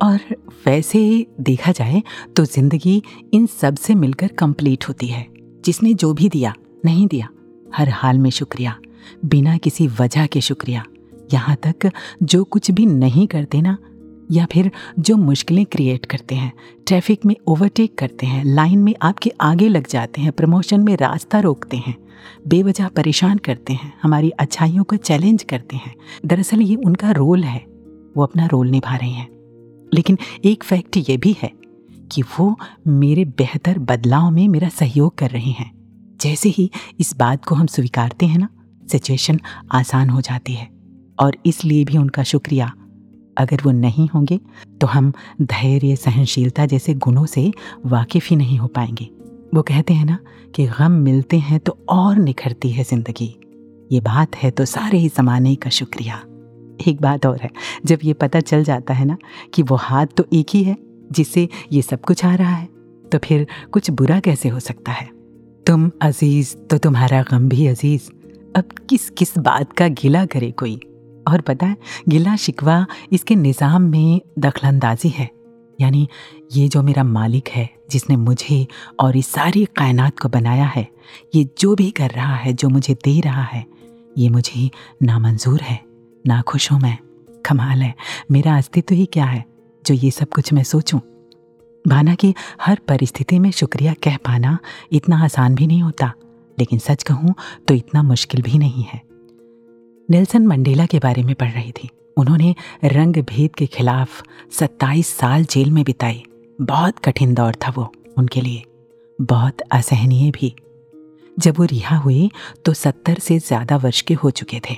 और वैसे देखा जाए तो ज़िंदगी इन सबसे मिलकर कंप्लीट होती है, जिसने जो भी दिया। नहीं दिया। हर हाल में शुक्रिया। बिना किसी वजह के शुक्रिया। यहाँ तक जो कुछ भी नहीं करते ना, या फिर जो मुश्किलें क्रिएट करते हैं ट्रैफ़िक में ओवरटेक करते हैं लाइन में आपके आगे लग जाते हैं प्रमोशन में रास्ता रोकते हैं, बेवजह परेशान करते हैं, हमारी अच्छाइयों को चैलेंज करते हैं, दरअसल ये उनका रोल है। वो अपना रोल निभा रहे हैं। लेकिन एक फैक्ट ये भी है कि वो मेरे बेहतर बदलाव में मेरा सहयोग कर रहे हैं। जैसे ही इस बात को हम स्वीकारते हैं ना सिचुएशन आसान हो जाती है। और इसलिए भी उनका शुक्रिया। अगर वो नहीं होंगे तो हम धैर्य, सहनशीलता जैसे गुणों से वाकिफ़ ही नहीं हो पाएँगे। वो कहते हैं ना कि गम मिलते हैं तो और निखरती है ज़िंदगी। ये बात है तो सारे ही ज़माने का शुक्रिया। एक बात और है, जब ये पता चल जाता है ना कि वो हाथ तो एक ही है, जिससे ये सब कुछ आ रहा है तो फिर कुछ बुरा कैसे हो सकता है? तुम अज़ीज़ तो तुम्हारा गम भी अज़ीज़। अब किस किस बात का गिला करे कोई? और पता है, गिला शिकवा इसके निज़ाम में दखलंदाजी है। यानी ये जो मेरा मालिक है, जिसने मुझे और इस सारी कायनात को बनाया है, ये जो भी कर रहा है, जो मुझे दे रहा है, ये मुझे नामंजूर है ना खुश हूँ मैं। कमाल है, मेरा अस्तित्व ही क्या है, जो ये सब कुछ मैं सोचूं? भाना कि हर परिस्थिति में शुक्रिया कह पाना इतना आसान भी नहीं होता, लेकिन सच कहूँ तो इतना मुश्किल भी नहीं है। नेल्सन मंडेला के बारे में पढ़ रही थी। उन्होंने रंग भेद के खिलाफ 27 साल जेल में बिताए बहुत कठिन दौर था वो उनके लिए। बहुत असहनीय भी। जब वो रिहा हुए तो सत्तर से ज़्यादा वर्ष के हो चुके थे।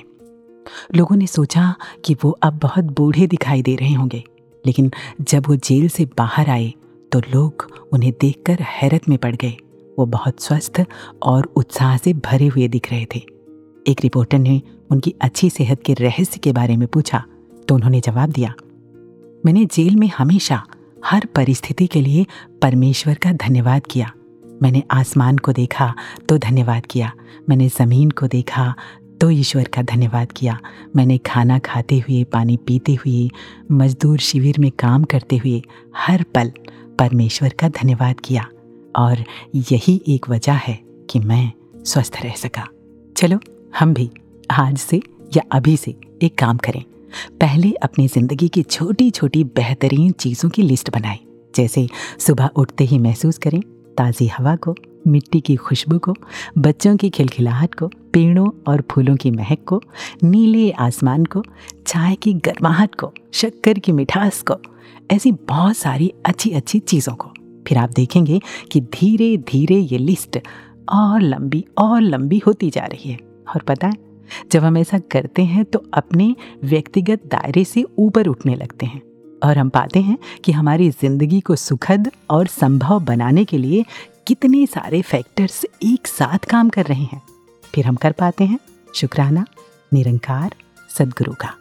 लोगों ने सोचा कि वो अब बहुत बूढ़े दिखाई दे रहे होंगे, लेकिन जब वो जेल से बाहर आए तो लोग उन्हें देखकर हैरत में पड़ गए। वो बहुत स्वस्थ और उत्साह से भरे हुए दिख रहे थे। एक रिपोर्टर ने उनकी अच्छी सेहत के रहस्य के बारे में पूछा तो उन्होंने जवाब दिया, मैंने जेल में हमेशा हर परिस्थिति के लिए परमेश्वर का धन्यवाद किया। मैंने आसमान को देखा तो धन्यवाद किया। मैंने ज़मीन को देखा तो ईश्वर का धन्यवाद किया। मैंने खाना खाते हुए, पानी पीते हुए, मजदूर शिविर में काम करते हुए, हर पल परमेश्वर का धन्यवाद किया और यही एक वजह है कि मैं स्वस्थ रह सका। चलो, हम भी आज से या अभी से एक काम करें। पहले अपनी ज़िंदगी की छोटी छोटी बेहतरीन चीज़ों की लिस्ट बनाएँ, जैसे सुबह उठते ही महसूस करें ताज़ी हवा को, मिट्टी की खुशबू को, बच्चों की खिलखिलाहट को, पेड़ों और फूलों की महक को, नीले आसमान को, चाय की गर्माहट को, शक्कर की मिठास को, ऐसी बहुत सारी अच्छी अच्छी चीज़ों को। फिर आप देखेंगे कि धीरे धीरे ये लिस्ट और लंबी और लंबी होती जा रही है। और पता है, जब हम ऐसा करते हैं तो अपने व्यक्तिगत दायरे से ऊपर उठने लगते हैं। और हम पाते हैं कि हमारी ज़िंदगी को सुखद और संभव बनाने के लिए कितने सारे फैक्टर्स एक साथ काम कर रहे हैं। फिर हम कर पाते हैं। शुक्राना, निरंकार, सदगुरु का।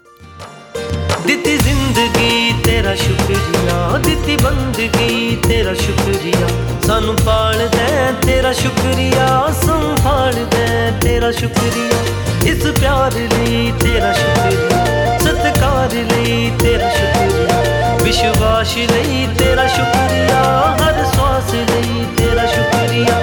दिति ज़िंदगी, तेरा शुक्रिया। दिति बंदगी, तेरा शुक्रिया। सानू पाल दे, तेरा शुक्रिया। संभाल दे, तेरा शुक्रिया। इस प्यार ली, तेरा शुक्रिया। सत्कार ली, तेरा शुक्रिया। ਵਿਸ਼ਵਾਸ ਲਈ ਤੇਰਾ ਸ਼ੁਕਰੀਆ ਹਰ ਸਵਾਸ ਲਈ ਤੇਰਾ ਸ਼ੁਕਰੀਆ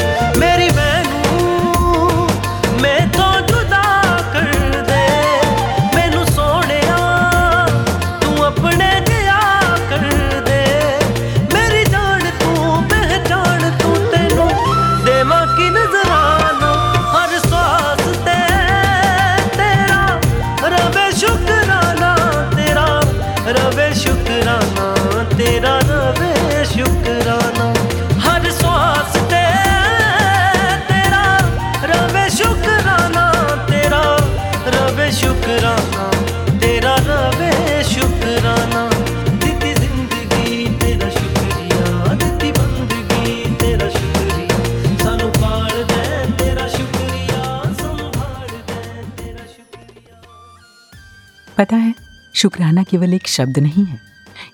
पता है, शुक्राना केवल एक शब्द नहीं है।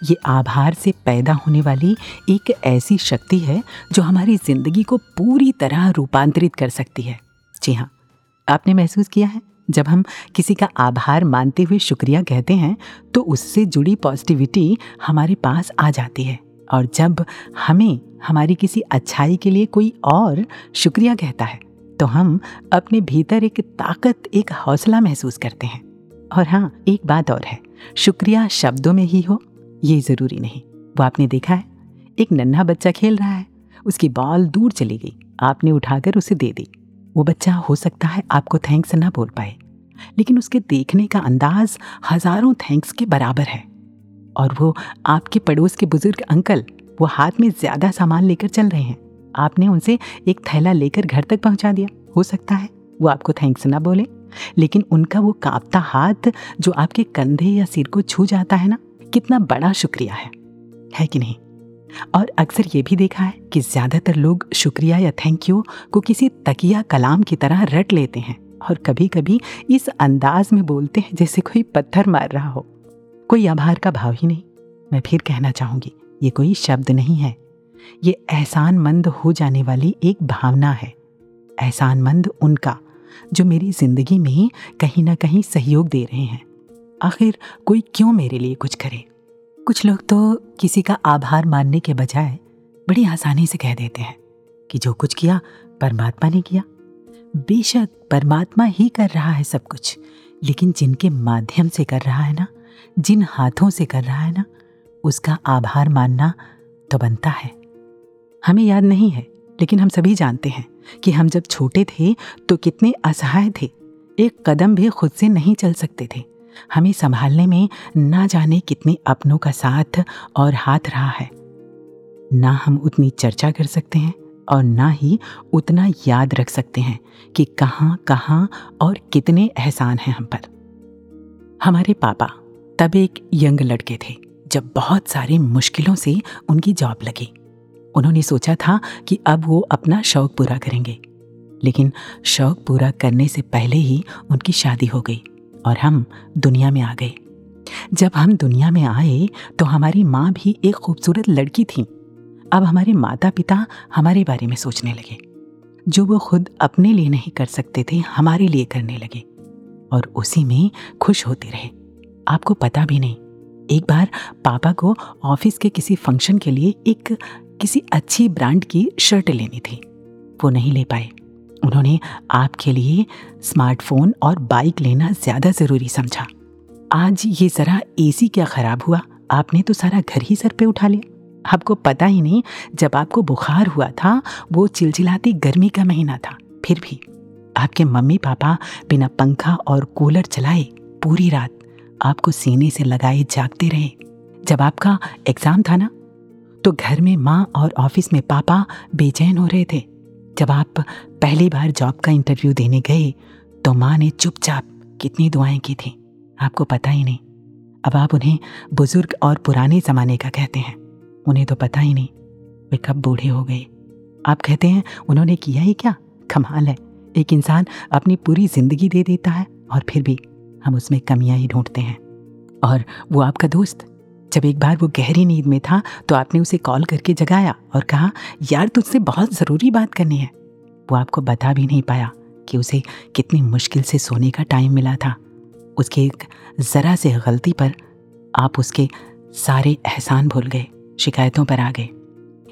ये आभार से पैदा होने वाली एक ऐसी शक्ति है, जो हमारी ज़िंदगी को पूरी तरह रूपांतरित कर सकती है। जी हाँ आपने महसूस किया है? जब हम किसी का आभार मानते हुए शुक्रिया कहते हैं तो उससे जुड़ी पॉजिटिविटी हमारे पास आ जाती है। और जब हमें, हमारी किसी अच्छाई के लिए कोई और शुक्रिया कहता है तो हम अपने भीतर एक ताकत, एक हौसला महसूस करते हैं। और हाँ एक बात और है। शुक्रिया शब्दों में ही हो, ये ज़रूरी नहीं। वो आपने देखा है, एक नन्हा बच्चा खेल रहा है, उसकी बॉल दूर चली गई, आपने उठाकर उसे दे दी। वो बच्चा हो सकता है आपको थैंक्स ना बोल पाए, लेकिन उसके देखने का अंदाज हज़ारों थैंक्स के बराबर है। और वो आपके पड़ोस के बुज़ुर्ग अंकल, वो हाथ में ज़्यादा सामान लेकर चल रहे हैं। आपने उनसे एक थैला लेकर घर तक पहुँचा दिया, हो सकता है वो आपको थैंक्स ना बोले। लेकिन उनका वो कांपता हाथ जो आपके कंधे या सिर को छू जाता है ना, कितना बड़ा शुक्रिया है। है कि नहीं? और अक्सर ये भी देखा है कि ज़्यादातर लोग शुक्रिया या थैंक यू को किसी तकिया कलाम की तरह रट लेते हैं और कभी कभी इस अंदाज में बोलते हैं जैसे कोई पत्थर मार रहा हो। कोई आभार का भाव ही नहीं। मैं फिर कहना चाहूँगी, ये कोई शब्द नहीं है। ये एहसानमंद हो जाने वाली एक भावना है। एहसानमंद उनका। जो मेरी ज़िंदगी में कहीं ना कहीं सहयोग दे रहे हैं। आखिर कोई क्यों मेरे लिए कुछ करे? कुछ लोग तो किसी का आभार मानने के बजाय बड़ी आसानी से कह देते हैं कि जो कुछ किया, परमात्मा ने किया। बेशक परमात्मा ही कर रहा है सब कुछ, लेकिन जिनके माध्यम से कर रहा है ना, जिन हाथों से कर रहा है ना, उसका आभार मानना तो बनता है। हमें याद नहीं है, लेकिन हम सभी जानते हैं। कि हम जब छोटे थे तो कितने असहाय थे। एक कदम भी खुद से नहीं चल सकते थे। हमें संभालने में ना जाने कितने अपनों का साथ और हाथ रहा है। ना हम उतनी चर्चा कर सकते हैं और ना ही उतना याद रख सकते हैं कि कहाँ कहाँ और कितने एहसान हैं हम पर। हमारे पापा तब एक यंग लड़के थे जब बहुत सारी मुश्किलों से उनकी जॉब लगी। उन्होंने सोचा था कि अब वो अपना शौक पूरा करेंगे। लेकिन शौक पूरा करने से पहले ही उनकी शादी हो गई और हम दुनिया में आ गए। जब हम दुनिया में आए तो हमारी माँ भी एक खूबसूरत लड़की थी। अब हमारे माता पिता हमारे बारे में सोचने लगे। जो वो खुद अपने लिए नहीं कर सकते थे, हमारे लिए करने लगे और उसी में खुश होते रहे। आपको पता भी नहीं, एक बार पापा को ऑफ़िस के किसी फ़ंक्शन के लिए एक किसी अच्छी ब्रांड की शर्ट लेनी थी। वो नहीं ले पाए। उन्होंने आपके लिए स्मार्टफ़ोन और बाइक लेना ज़्यादा ज़रूरी समझा। आज ये ज़रा एसी क्या ख़राब हुआ? आपने तो सारा घर ही सर पे उठा लिया। आपको पता ही नहीं, जब आपको बुखार हुआ था, वो चिलचिलाती गर्मी का महीना था। फिर भी आपके मम्मी पापा बिना पंखा और कूलर चलाए पूरी रात आपको सीने से लगाए जागते रहे। जब आपका एग्ज़ाम था ना तो घर में माँ और ऑफ़िस में पापा बेचैन हो रहे थे। जब आप पहली बार जॉब का इंटरव्यू देने गए तो माँ ने चुपचाप कितनी दुआएँ की थी, आपको पता ही नहीं। अब आप उन्हें बुज़ुर्ग और पुराने ज़माने का कहते हैं। उन्हें तो पता ही नहीं, वे कब बूढ़े हो गए। आप कहते हैं, उन्होंने किया ही क्या? कमाल है। एक इंसान अपनी पूरी ज़िंदगी दे देता है और फिर भी हम उसमें कमियाँ ही ढूंढते हैं। और वो आपका दोस्त जब एक बार वो गहरी नींद में था तो आपने उसे कॉल करके जगाया और कहा, यार, तुझसे बहुत ज़रूरी बात करनी है। वो आपको बता भी नहीं पाया कि उसे कितनी मुश्किल से सोने का टाइम मिला था। उसके एक ज़रा से गलती पर आप उसके सारे एहसान भूल गए, शिकायतों पर आ गए।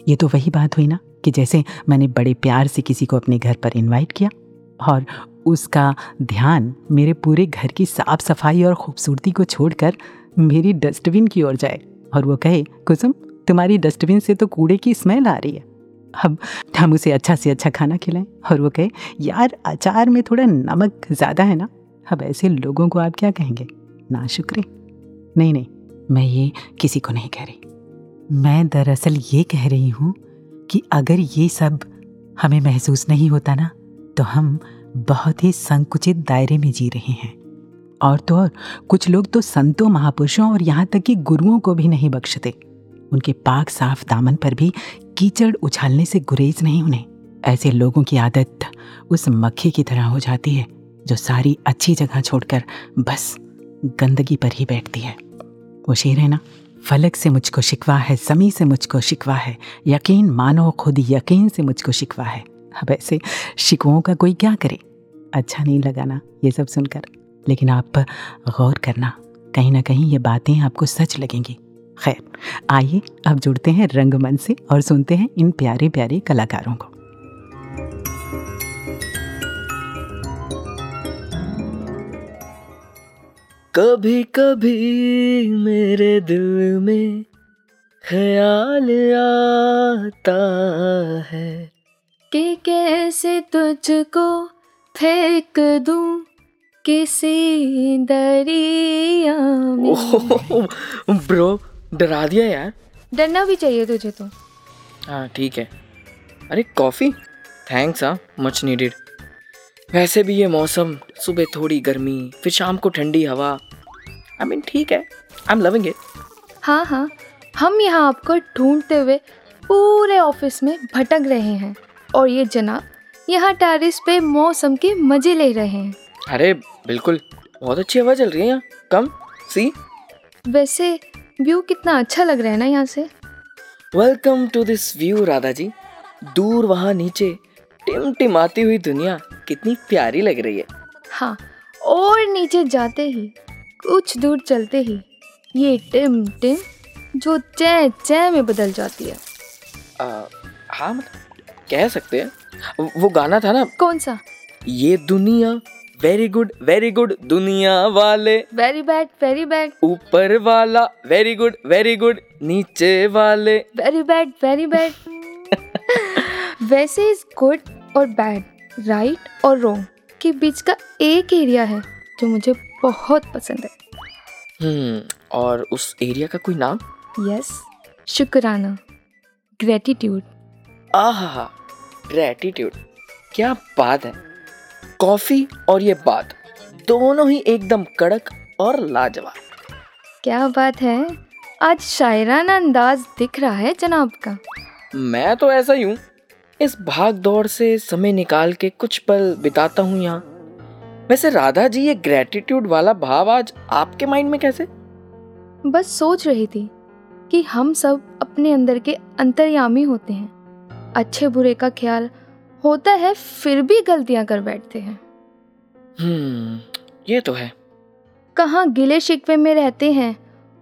ये तो वही बात हुई ना कि जैसे मैंने बड़े प्यार से किसी को अपने घर पर इनवाइट किया और उसका ध्यान मेरे पूरे घर की साफ़ सफ़ाई और खूबसूरती को छोड़कर मेरी डस्टबिन की ओर जाए और वो कहे, कुसुम, तुम्हारी डस्टबिन से तो कूड़े की स्मेल आ रही है। अब हम उसे अच्छा से अच्छा खाना खिलाएँ। और वो कहे, यार, अचार में थोड़ा नमक ज़्यादा है ना? अब ऐसे लोगों को आप क्या कहेंगे? ना शुक्रे। नहीं नहीं, मैं ये किसी को नहीं कह रही। मैं दरअसल ये कह रही हूँ कि अगर ये सब हमें महसूस नहीं होता ना तो हम बहुत ही संकुचित दायरे में जी रहे हैं। और तो और, कुछ लोग तो संतों, महापुरुषों और यहाँ तक कि गुरुओं को भी नहीं बख्शते। उनके पाक साफ़ दामन पर भी कीचड़ उछालने से गुरेज नहीं उन्हें। ऐसे लोगों की आदत उस मक्खी की तरह हो जाती है, जो सारी अच्छी जगह छोड़कर बस गंदगी पर ही बैठती है। वो शेर है ना, फलक से मुझको शिकवा है जमी से मुझको शिकवा है, यकीन मानो खुद यकीन से मुझको शिकवा है। अब ऐसे शिकवों का कोई क्या करे? अच्छा नहीं लगा ना ये सब सुनकर। लेकिन आप गौर करना, कहीं ना कहीं ये बातें आपको सच लगेंगी। खैर, आइए, अब जुड़ते हैं रंगमंच से और सुनते हैं इन प्यारे प्यारे कलाकारों को। कभी कभी मेरे दिल में ख्याल आता है कि कैसे तुझको फेंक दूँ किसी दरिया में। ब्रो डरा दिया यार। डरना भी चाहिए तुझे तो। हाँ ठीक है। अरे कॉफ़ी? थैंक्स हाँ मच नीडेड वैसे भी ये मौसम सुबह थोड़ी गर्मी फिर शाम को ठंडी हवा। आई मीन ठीक है। आई एम लविंग इट हाँ हाँ। हम यहाँ आपको ढूंढते हुए पूरे ऑफ़िस में भटक रहे हैं। और ये जनाब यहाँ टेरिस पे मौसम के मज़े ले रहे हैं। अरे बिल्कुल। बहुत अच्छी हवा चल रही है यहाँ। कम। सी। वैसे व्यू कितना अच्छा लग रहा है ना यहाँ से? Welcome to this view Radha ji दूर वहाँ नीचे टिमटिमाती हुई दुनिया कितनी प्यारी लग रही है। हाँ और नीचे जाते ही कुछ दूर चलते ही ये टिम टिम जो चे चे में बदल जाती है। आ, हाँ मतलब कह सकते हैं। वो गाना था ना? कौन सा? ये दुनिया वेरी गुड वेरी गुड दुनिया वाले। वेरी बैड वेरी बैड ऊपर वाला वेरी गुड वेरी गुड नीचे वाले। वेरी बैड वेरी बैड वैसे इस गुड और बैड राइट और रॉन्ग के बीच का एक एरिया है जो मुझे बहुत पसंद है। हम्म और उस एरिया का कोई नाम? यस शुक्राना ग्रेटिट्यूड आहा ग्रेटिट्यूड क्या बात है। कॉफ़ी और ये बात दोनों ही एकदम कड़क और लाजवाब। क्या बात है? आज शायराना अंदाज दिख रहा है जनाब का। मैं तो ऐसा ही हूँ। इस भाग दौड़ से समय निकाल के कुछ पल बिताता हूँ यहाँ। वैसे राधा जी ये ग्रेटिट्यूड वाला भाव आज आपके माइंड में कैसे? बस सोच रही थी कि हम सब अपने अंदर के अंतर्यामी होते हैं। अच्छे बुरे का ख्याल होता है फिर भी गलतियाँ कर बैठते हैं। हम्म ये तो है। कहाँ गिले शिकवे में रहते हैं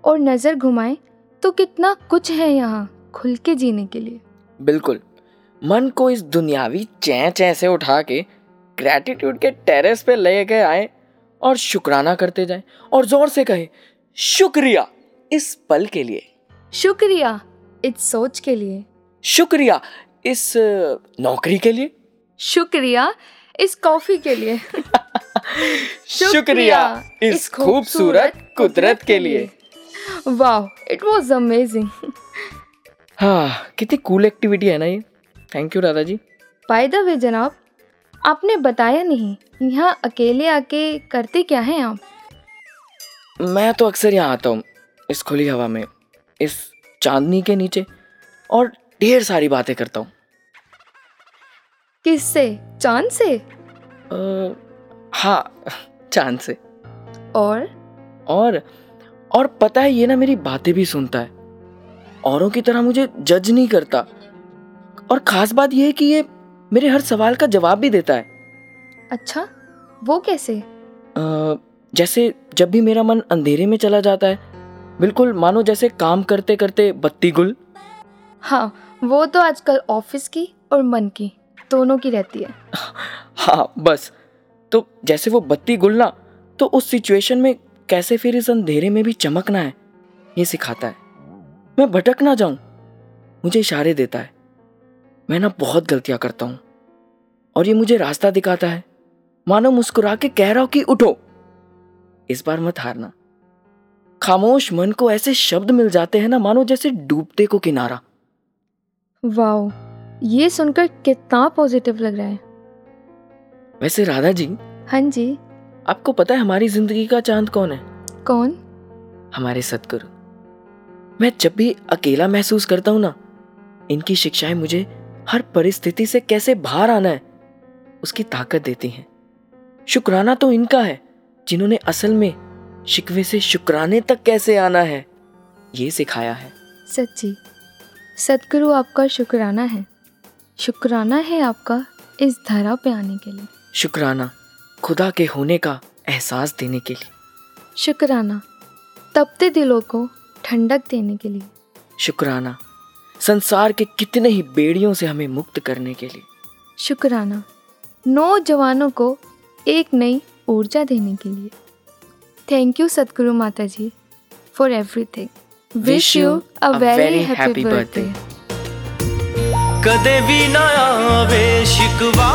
और नज़र घुमाएँ तो कितना कुछ है यहाँ खुल के जीने के लिए। बिल्कुल। मन को इस दुनियावी चै चै से उठा के ग्रेटिट्यूड के टेरेस पे ले के आए और शुक्राना करते जाएँ और ज़ोर से कहे शुक्रिया इस पल के लिए। शुक्रिया इस सोच के लिए। शुक्रिया इस नौकरी के लिए? शुक्रिया इस कॉफ़ी के लिए। शुक्रिया इस खूबसूरत कुदरत के लिए। वाह इट वाज अमेजिंग हाँ कितनी कूल एक्टिविटी है ना ये। Thank you Radha ji. By the way जनाब आपने बताया नहीं यहाँ अकेले आके करते क्या हैं आप? मैं तो अक्सर यहाँ आता हूँ इस खुली हवा में इस चांदनी के नीचे और ढेर सारी बातें करता हूँ। किससे? चाँद से? हाँ चाँद से। और? और और पता है ये ना मेरी बातें भी सुनता है। औरों की तरह मुझे जज नहीं करता। और खास बात यह है कि ये मेरे हर सवाल का जवाब भी देता है। अच्छा वो कैसे? अ, जैसे जब भी मेरा मन अंधेरे में चला जाता है बिल्कुल मानो जैसे काम करते करते बत्ती गुल। हाँ वो तो आजकल ऑफ़िस की और मन की, दोनों की रहती है। हाँ बस। तो जैसे वो बत्ती गुलना तो उस सिचुएशन में कैसे फिर इस अंधेरे में भी चमकना है? ये सिखाता है। मैं भटक ना जाऊँ। मुझे इशारे देता है। मैं ना बहुत गलतियाँ करता हूँ। और ये मुझे रास्ता दिखाता है। मानो मुस्कुरा के कह रहा हो कि उठो। इस बार मत हारना। खामोश मन को ऐसे शब्द मिल जाते हैं ना, मानो जैसे डूबते को किनारा। वाओ ये सुनकर कितना पॉजिटिव लग रहा है। वैसे राधा जी हाँ जी। आपको पता है हमारी ज़िंदगी का चाँद कौन है? कौन? हमारे सतगुरु। मैं जब भी अकेला महसूस करता हूँ ना इनकी शिक्षाएँ मुझे हर परिस्थिति से कैसे बाहर आना है उसकी ताकत देती हैं। शुक्राना तो इनका है जिन्होंने असल में शिकवे से शुक्राने तक कैसे आना है ये सिखाया है। सच्ची। सतगुरु आपका शुक्राना है। शुक्राना है आपका इस धरा पे आने के लिए। शुक्राना खुदा के होने का एहसास देने के लिए। शुक्राना तपते दिलों को ठंडक देने के लिए। शुक्राना संसार के कितने ही बेड़ियों से हमें मुक्त करने के लिए। शुक्राना नौजवानों को एक नई ऊर्जा देने के लिए। Thank you Satguru Mata ji for everything wish you a very happy birthday कदे भी ना आवे शिकवा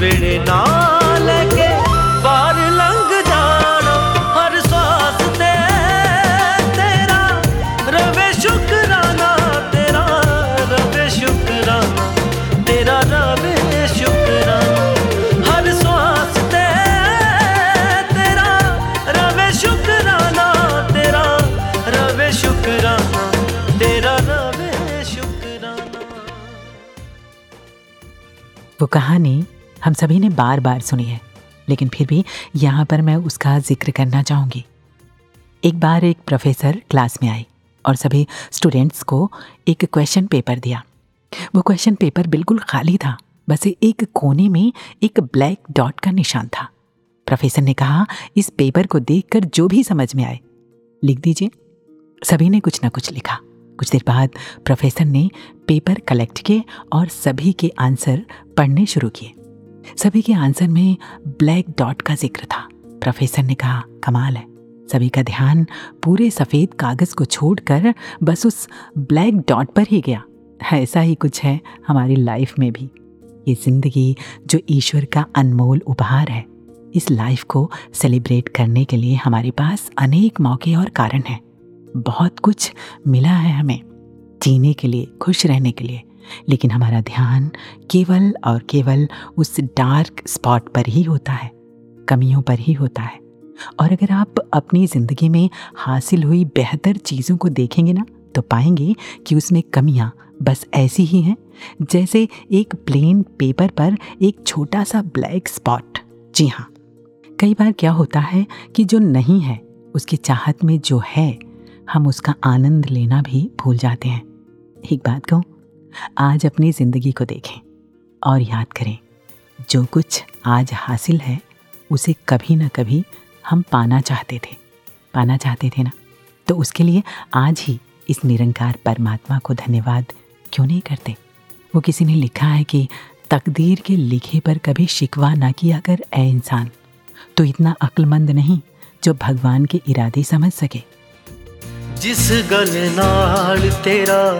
बिड़ ना लगे बार लंग जाना, हर सांस ते, तेरा। रवे शुक्राना, तेरा रवे शुक्राना, तेरा रवे शुक्राना। हर सांस ते, तेरा रवे शुक्राना, तेरा रवे शुक्राना, तेरा रवे शुक्राना। वो कहानी हम सभी ने बार बार सुनी है, लेकिन फिर भी यहाँ पर मैं उसका ज़िक्र करना चाहूँगी। एक बार एक प्रोफेसर क्लास में आई और सभी स्टूडेंट्स को एक क्वेश्चन पेपर दिया। वो क्वेश्चन पेपर बिल्कुल खाली था, बस एक कोने में एक ब्लैक डॉट का निशान था। प्रोफेसर ने कहा, इस पेपर को देखकर जो भी समझ में आए, लिख दीजिए। सभी ने कुछ ना कुछ लिखा। कुछ देर बाद प्रोफेसर ने पेपर कलेक्ट किए और सभी के आंसर पढ़ने शुरू किए। सभी के आंसर में ब्लैक डॉट का ज़िक्र था। प्रोफेसर ने कहा, कमाल है। सभी का ध्यान पूरे सफ़ेद कागज़ को छोड़कर बस उस ब्लैक डॉट पर ही गया। ऐसा ही कुछ है हमारी लाइफ में भी। ये ज़िंदगी जो ईश्वर का अनमोल उपहार है, इस लाइफ को सेलिब्रेट करने के लिए हमारे पास अनेक मौके और कारण हैं। बहुत कुछ मिला है हमें, जीने के लिए, खुश रहने के लिए। लेकिन हमारा ध्यान केवल और केवल उस डार्क स्पॉट पर ही होता है, कमियों पर ही होता है। और अगर आप अपनी ज़िंदगी में हासिल हुई बेहतर चीज़ों को देखेंगे ना तो पाएँगे कि उसमें कमियाँ बस ऐसी ही हैं, जैसे एक प्लेन पेपर पर एक छोटा सा ब्लैक स्पॉट जी हाँ कई बार क्या होता है कि जो नहीं है, उसकी चाहत में जो है, हम उसका आनंद लेना भी भूल जाते हैं। एक बात कहूँ आज अपनी ज़िंदगी को देखें और याद करें, जो कुछ आज हासिल है, उसे कभी ना कभी हम पाना चाहते थे। पाना चाहते थे ना? तो उसके लिए आज ही इस निरंकार परमात्मा को धन्यवाद क्यों नहीं करते? वो किसी ने लिखा है कि तकदीर के लिखे पर कभी शिकवा ना किया कर ए इंसान। तो इतना अक्लमंद नहीं, जो भगवान के इरादे समझ सके। ਜਿਸ ਗੱਲ ਨਾਲ ਤੇਰਾ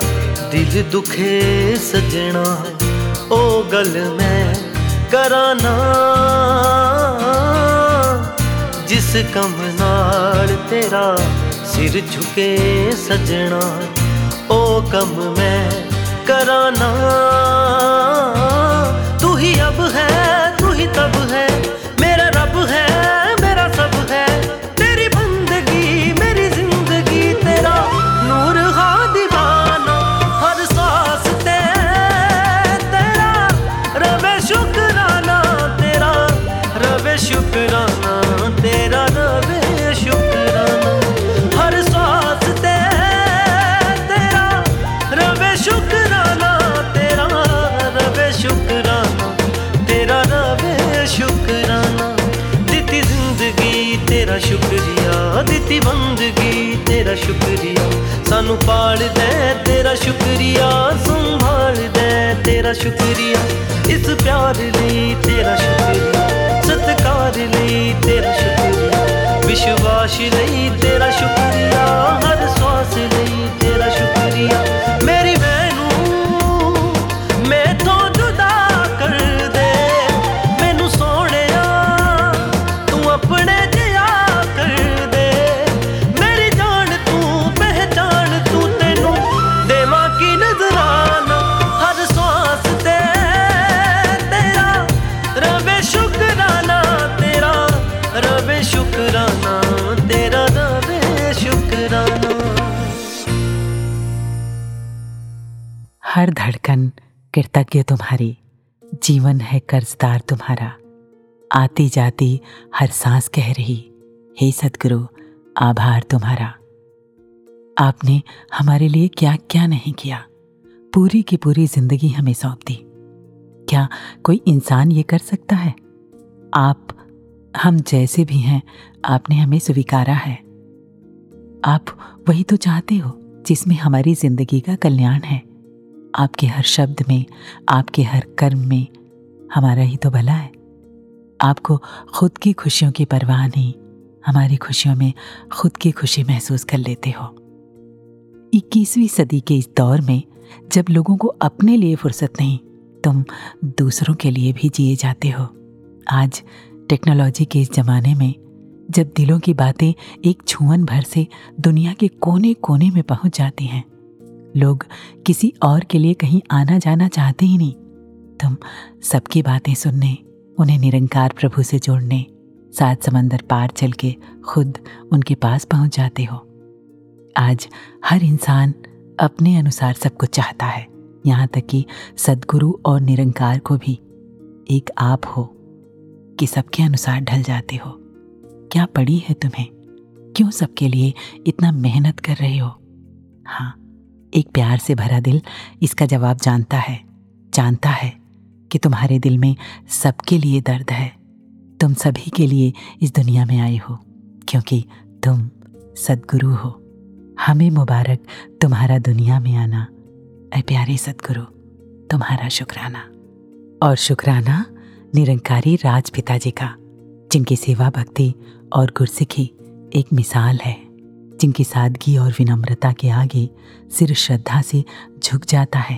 ਦਿਲ ਦੁਖੇ ਸਜਣਾ ਉਹ ਗੱਲ ਮੈਂ ਕਰਾਂ ਨਾ ਜਿਸ ਕੰਮ ਨਾਲ ਤੇਰਾ ਸਿਰ ਝੁਕੇ ਸਜਣਾ ਉਹ ਕੰਮ ਮੈਂ ਕਰਾਂ ਦਿੱਤੀ ਬੰਦਗੀ ਤੇਰਾ ਸ਼ੁਕਰੀਆ ਸਾਨੂੰ ਪਾਲਦਾ ਤੇਰਾ ਸ਼ੁਕਰੀਆ ਸੰਭਾਲਦਾ ਤੇਰਾ ਸ਼ੁਕਰੀਆ ਇਸ ਪਿਆਰ ਲਈ ਤੇਰਾ ਸ਼ੁਕਰੀਆ ਸਤਿਕਾਰ ਲਈ ਤੇਰਾ ਸ਼ੁਕਰੀਆ ਵਿਸ਼ਵਾਸ ਲਈ ਤੇਰਾ ਸ਼ੁਕਰੀਆ ਹਰ ਸਵਾਸ ਲਈ ਤੇਰਾ ਸ਼ੁਕਰੀਆ धड़कन कृतज्ञ तुम्हारी, जीवन है कर्जदार तुम्हारा। आती जाती हर सांस कह रही, हे सतगुरु आभार तुम्हारा। आपने हमारे लिए क्या क्या नहीं किया? पूरी की पूरी ज़िंदगी हमें सौंप दी। क्या कोई इंसान ये कर सकता है? आप, हम जैसे भी हैं, आपने हमें स्वीकारा है। आप वही तो चाहते हो जिसमें हमारी ज़िंदगी का कल्याण है। आपके हर शब्द में, आपके हर कर्म में हमारा ही तो भला है। आपको खुद की खुशियों की परवाह नहीं, हमारी खुशियों में खुद की खुशी महसूस कर लेते हो। इक्कीसवीं सदी के इस दौर में जब लोगों को अपने लिए फुर्सत नहीं, तुम दूसरों के लिए भी जिए जाते हो। आज टेक्नोलॉजी के इस जमाने में जब दिलों की बातें एक छुअन भर से दुनिया के कोने कोने में पहुँच जाती हैं लोग किसी और के लिए कहीं आना जाना चाहते ही नहीं। तुम सबकी बातें सुनने, उन्हें निरंकार प्रभु से जोड़ने, सात समंदर पार चल के खुद उनके पास पहुँच जाते हो। आज हर इंसान अपने अनुसार सब कुछ चाहता है, यहाँ तक कि सदगुरु और निरंकार को भी। एक आप हो कि सबके अनुसार ढल जाते हो। क्या पड़ी है तुम्हें? क्यों सबके लिए इतना मेहनत कर रहे हो? हाँ एक प्यार से भरा दिल इसका जवाब जानता है जानता है कि तुम्हारे दिल में सबके लिए दर्द है। तुम सभी के लिए इस दुनिया में आए हो, क्योंकि तुम सदगुरु हो। हमें मुबारक तुम्हारा दुनिया में आना। ऐ प्यारे सदगुरु, तुम्हारा शुक्राना। और शुक्राना निरंकारी राज पिताजी का, जिनकी सेवा भक्ति और गुरसिखी एक मिसाल है। जिनकी सादगी और विनम्रता के आगे सिर श्रद्धा से झुक जाता है,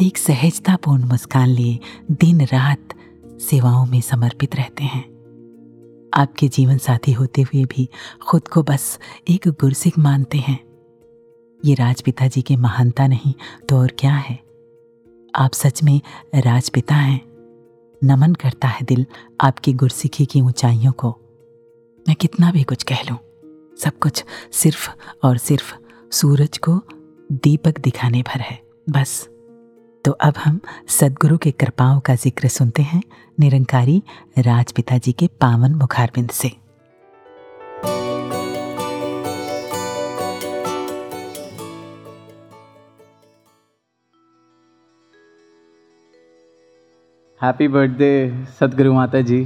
एक सहजतापूर्ण मुस्कान लिए दिन रात सेवाओं में समर्पित रहते हैं। आपके जीवन साथी होते हुए भी खुद को बस एक गुरसिक मानते हैं। ये राजपिता जी के महानता नहीं तो और क्या है? आप सच में राजपिता हैं। नमन करता है दिल आपकी गुरसिखी की ऊंचाइयों को। मैं कितना भी कुछ कह लूँ सब कुछ सिर्फ़ और सिर्फ़ सूरज को दीपक दिखाने भर है। बस। तो अब हम सदगुरु के कृपाओं का ज़िक्र सुनते हैं निरंकारी राजपिता जी के पावन मुखारबिंद से। हैप्पी बर्थडे सतगुरु माता जी।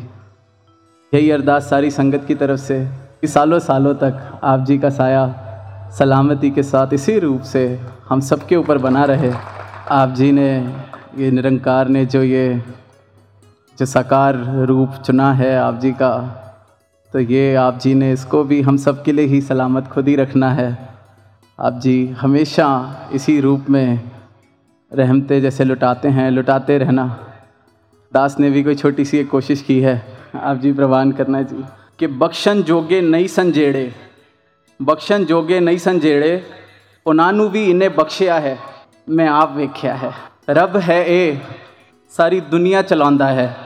यही अरदास सारी संगत की तरफ़ से सालों सालों तक आप जी का साया सलामती के साथ इसी रूप से हम सबके ऊपर बना रहे। आप जी ने ये निरंकार ने जो ये, जो साकार रूप चुना है आप जी का तो ये आप जी ने इसको भी हम सब के लिए ही सलामत खुद ही रखना है। आप जी हमेशा इसी रूप में रहमते जैसे लुटाते हैं, लुटाते रहना। दास ने भी कोई छोटी सी एक कोशिश की है। आप जी प्रवान करना जी। ਕਿ ਬਖਸ਼ਣ ਜੋਗੇ ਨਹੀਂ ਸਨ ਜਿਹੜੇ। ਬਖਸ਼ਣ ਜੋਗੇ ਨਹੀਂ ਸਨ ਜਿਹੜੇ, ਉਹਨਾਂ ਨੂੰ ਵੀ ਇਹਨੇ ਬਖਸ਼ਿਆ ਹੈ। ਮੈਂ ਆਪ ਵੇਖਿਆ ਹੈ। ਰੱਬ ਹੈ ਇਹ, ਸਾਰੀ ਦੁਨੀਆ ਚਲਾਉਂਦਾ ਹੈ।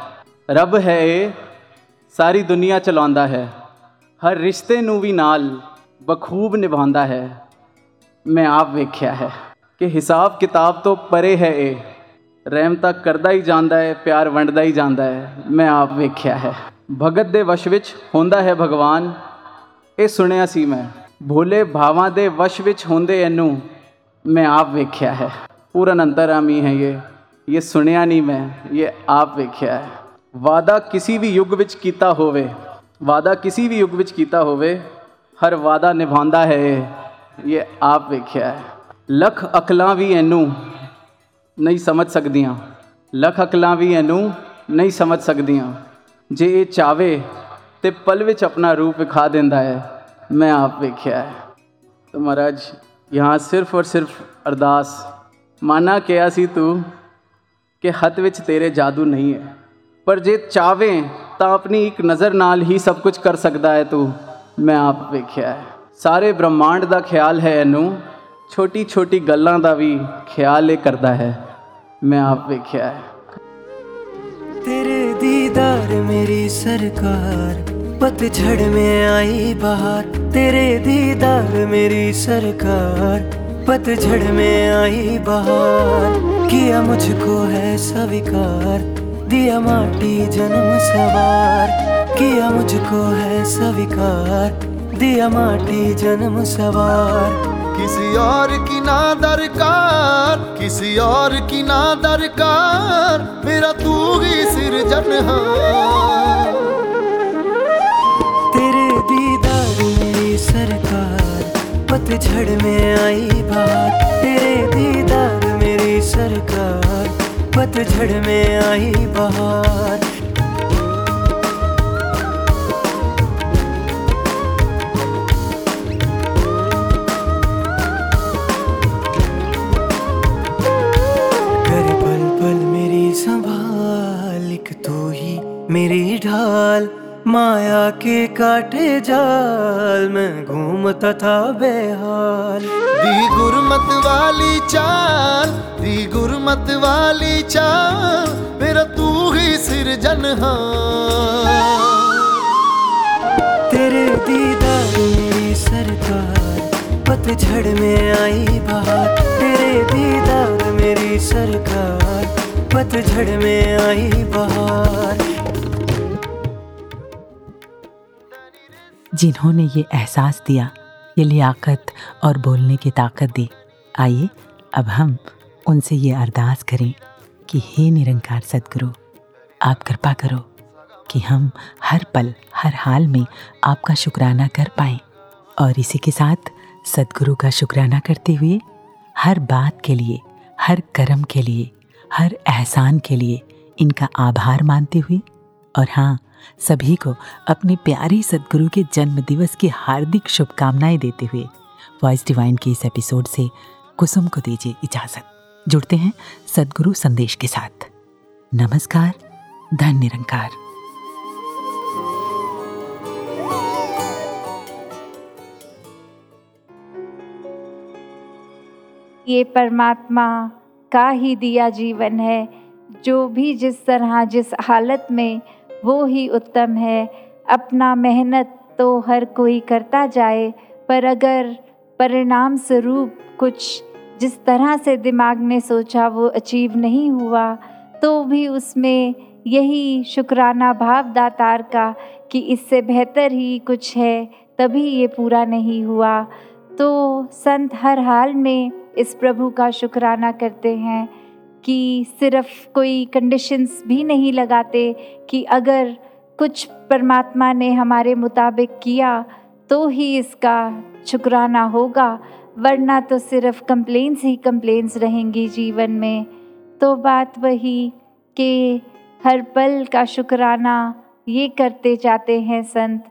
ਰੱਬ ਹੈ ਇਹ, ਸਾਰੀ ਦੁਨੀਆ ਚਲਾਉਂਦਾ ਹੈ। ਹਰ ਰਿਸ਼ਤੇ ਨੂੰ ਵੀ ਨਾਲ ਬਖੂਬ ਨਿਭਾਉਂਦਾ ਹੈ। ਮੈਂ ਆਪ ਵੇਖਿਆ ਹੈ ਕਿ ਹਿਸਾਬ ਕਿਤਾਬ ਤੋਂ ਪਰੇ ਹੈ ਇਹ। ਰਹਿਮਤਾ ਕਰਦਾ ਹੀ ਜਾਂਦਾ ਹੈ, ਪਿਆਰ ਵੰਡਦਾ ਹੀ ਜਾਂਦਾ ਹੈ। ਮੈਂ ਆਪ ਵੇਖਿਆ ਹੈ। ਭਗਤ ਦੇ ਵਸ਼ ਵਿੱਚ ਹੁੰਦਾ ਹੈ ਭਗਵਾਨ। ਇਹ ਸੁਣਿਆ ਸੀ ਮੈਂ। ਭੋਲੇ ਭਾਵਾਂ ਦੇ ਵਸ਼ ਵਿੱਚ ਹੁੰਦੇ ਇਹਨੂੰ ਮੈਂ ਆਪ ਵੇਖਿਆ ਹੈ। ਪੂਰਨ ਅੰਤਰਾਮੀ ਹੈ ਇਹ। ਇਹ ਸੁਣਿਆ ਨਹੀਂ ਮੈਂ, ਇਹ ਆਪ ਵੇਖਿਆ ਹੈ। ਵਾਦਾ ਕਿਸੇ ਵੀ ਯੁੱਗ ਵਿੱਚ ਕੀਤਾ ਹੋਵੇ ਵਾਦਾ ਕਿਸੇ ਵੀ ਯੁੱਗ ਵਿੱਚ ਕੀਤਾ ਹੋਵੇ, ਹਰ ਵਾਦਾ ਨਿਭਾਉਂਦਾ ਹੈ ਇਹ ਆਪ ਵੇਖਿਆ ਹੈ। ਲੱਖ ਅਕਲਾਂ ਵੀ ਇਹਨੂੰ ਨਹੀਂ ਸਮਝ ਸਕਦੀਆਂ। ਲੱਖ ਅਕਲਾਂ ਵੀ ਇਹਨੂੰ ਨਹੀਂ ਸਮਝ ਸਕਦੀਆਂ। ਜੇ ਇਹ ਚਾਵੇ ਤੇ ਪਲ ਵਿੱਚ ਆਪਣਾ ਰੂਪ ਵਿਖਾ ਦਿੰਦਾ ਹੈ ਮੈਂ ਆਪ ਵੇਖਿਆ ਹੈ तो महाराज यहाँ सिर्फ और सिर्फ अरदास माना किया सी तू ਕਿ ਹੱਥ ਵਿੱਚ ਤੇਰੇ ਜਾਦੂ ਨਹੀਂ ਹੈ ਪਰ ਜੇ ਚਾਵੇਂ ਤਾਂ ਆਪਣੀ ਇੱਕ ਨਜ਼ਰ ਨਾਲ ਹੀ ਸਭ ਕੁਝ ਕਰ ਸਕਦਾ ਹੈ ਤੂੰ ਮੈਂ ਆਪ ਵੇਖਿਆ ਹੈ ਸਾਰੇ ਬ੍ਰਹਮਾਂਡ ਦਾ ਖਿਆਲ ਹੈ ਇਹਨੂੰ ਛੋਟੀ ਛੋਟੀ ਗੱਲਾਂ ਦਾ ਵੀ ਖਿਆਲ ਇਹ ਕਰਦਾ ਹੈ ਮੈਂ ਆਪ ਵੇਖਿਆ ਹੈ तेरे दीदार मेरी सरकार पतझड़ में आई बहार। तेरे दीदार मेरी सरकार पतझड़ में आई बहार। किया मुझको है स्वीकार, दिया माटी जन्म सवार। किया मुझको है स्वीकार, दिया माटी जन्म सवार। किसी और की ना दरकार, किसी और की ना दरकार, मेरा तू ही सिरजनहार तेरे दीदार मेरी सरकार, पतझड़ में आई बात। तेरे दीदार मेरी सरकार, पतझड़ में आई बहार माया के काटे जाल में घूमता था बेहाल। दी गुरमत वाली चाल दी गुरमत वाली चाल मेरा तू ही सिरजनहार तेरे दीदार मेरी सरकार पतझड़ में आई बहार। तेरे दीदार मेरी सरकार पतझड़ में आई बहार। जिन्होंने ये एहसास दिया, ये लियाकत और बोलने की ताकत दी। आइए, अब हम उनसे ये अरदास करें कि हे निरंकार सदगुरु, आप कृपा करो कि हम हर पल, हर हाल में आपका शुक्राना कर पाएँ और इसी के साथ सदगुरु का शुक्राना करते हुए हर बात के लिए, हर कर्म के लिए, हर एहसान के लिए इनका आभार मानते हुए और हाँ सभी को अपने प्यारे सदगुरु के जन्म दिवस की हार्दिक शुभकामनाएँ देते हुए वॉइस डिवाइन के इस एपिसोड से कुसुम को दीजिए इजाज़त। जुड़ते हैं सदगुरु संदेश के साथ। नमस्कार, धन निरंकार। ये परमात्मा का ही दिया जीवन है, जो भी जिस तरह जिस हालत में वो ही उत्तम है। अपना मेहनत तो हर कोई करता जाए, पर अगर परिणाम स्वरूप कुछ जिस तरह से दिमाग ने सोचा वो अचीव नहीं हुआ तो भी उसमें यही शुक्राना भाव दातार का कि इससे बेहतर ही कुछ है, तभी ये पूरा नहीं हुआ। तो संत हर हाल में इस प्रभु का शुक्राना करते हैं। कि सिर्फ़ कोई कंडीशंस भी नहीं लगाते कि अगर कुछ परमात्मा ने हमारे मुताबिक किया तो ही इसका शुक्राना होगा, वरना तो सिर्फ़ कंप्लेंट्स ही कंप्लेंट्स रहेंगी जीवन में। तो बात वही कि हर पल का शुक्राना ये करते जाते हैं संत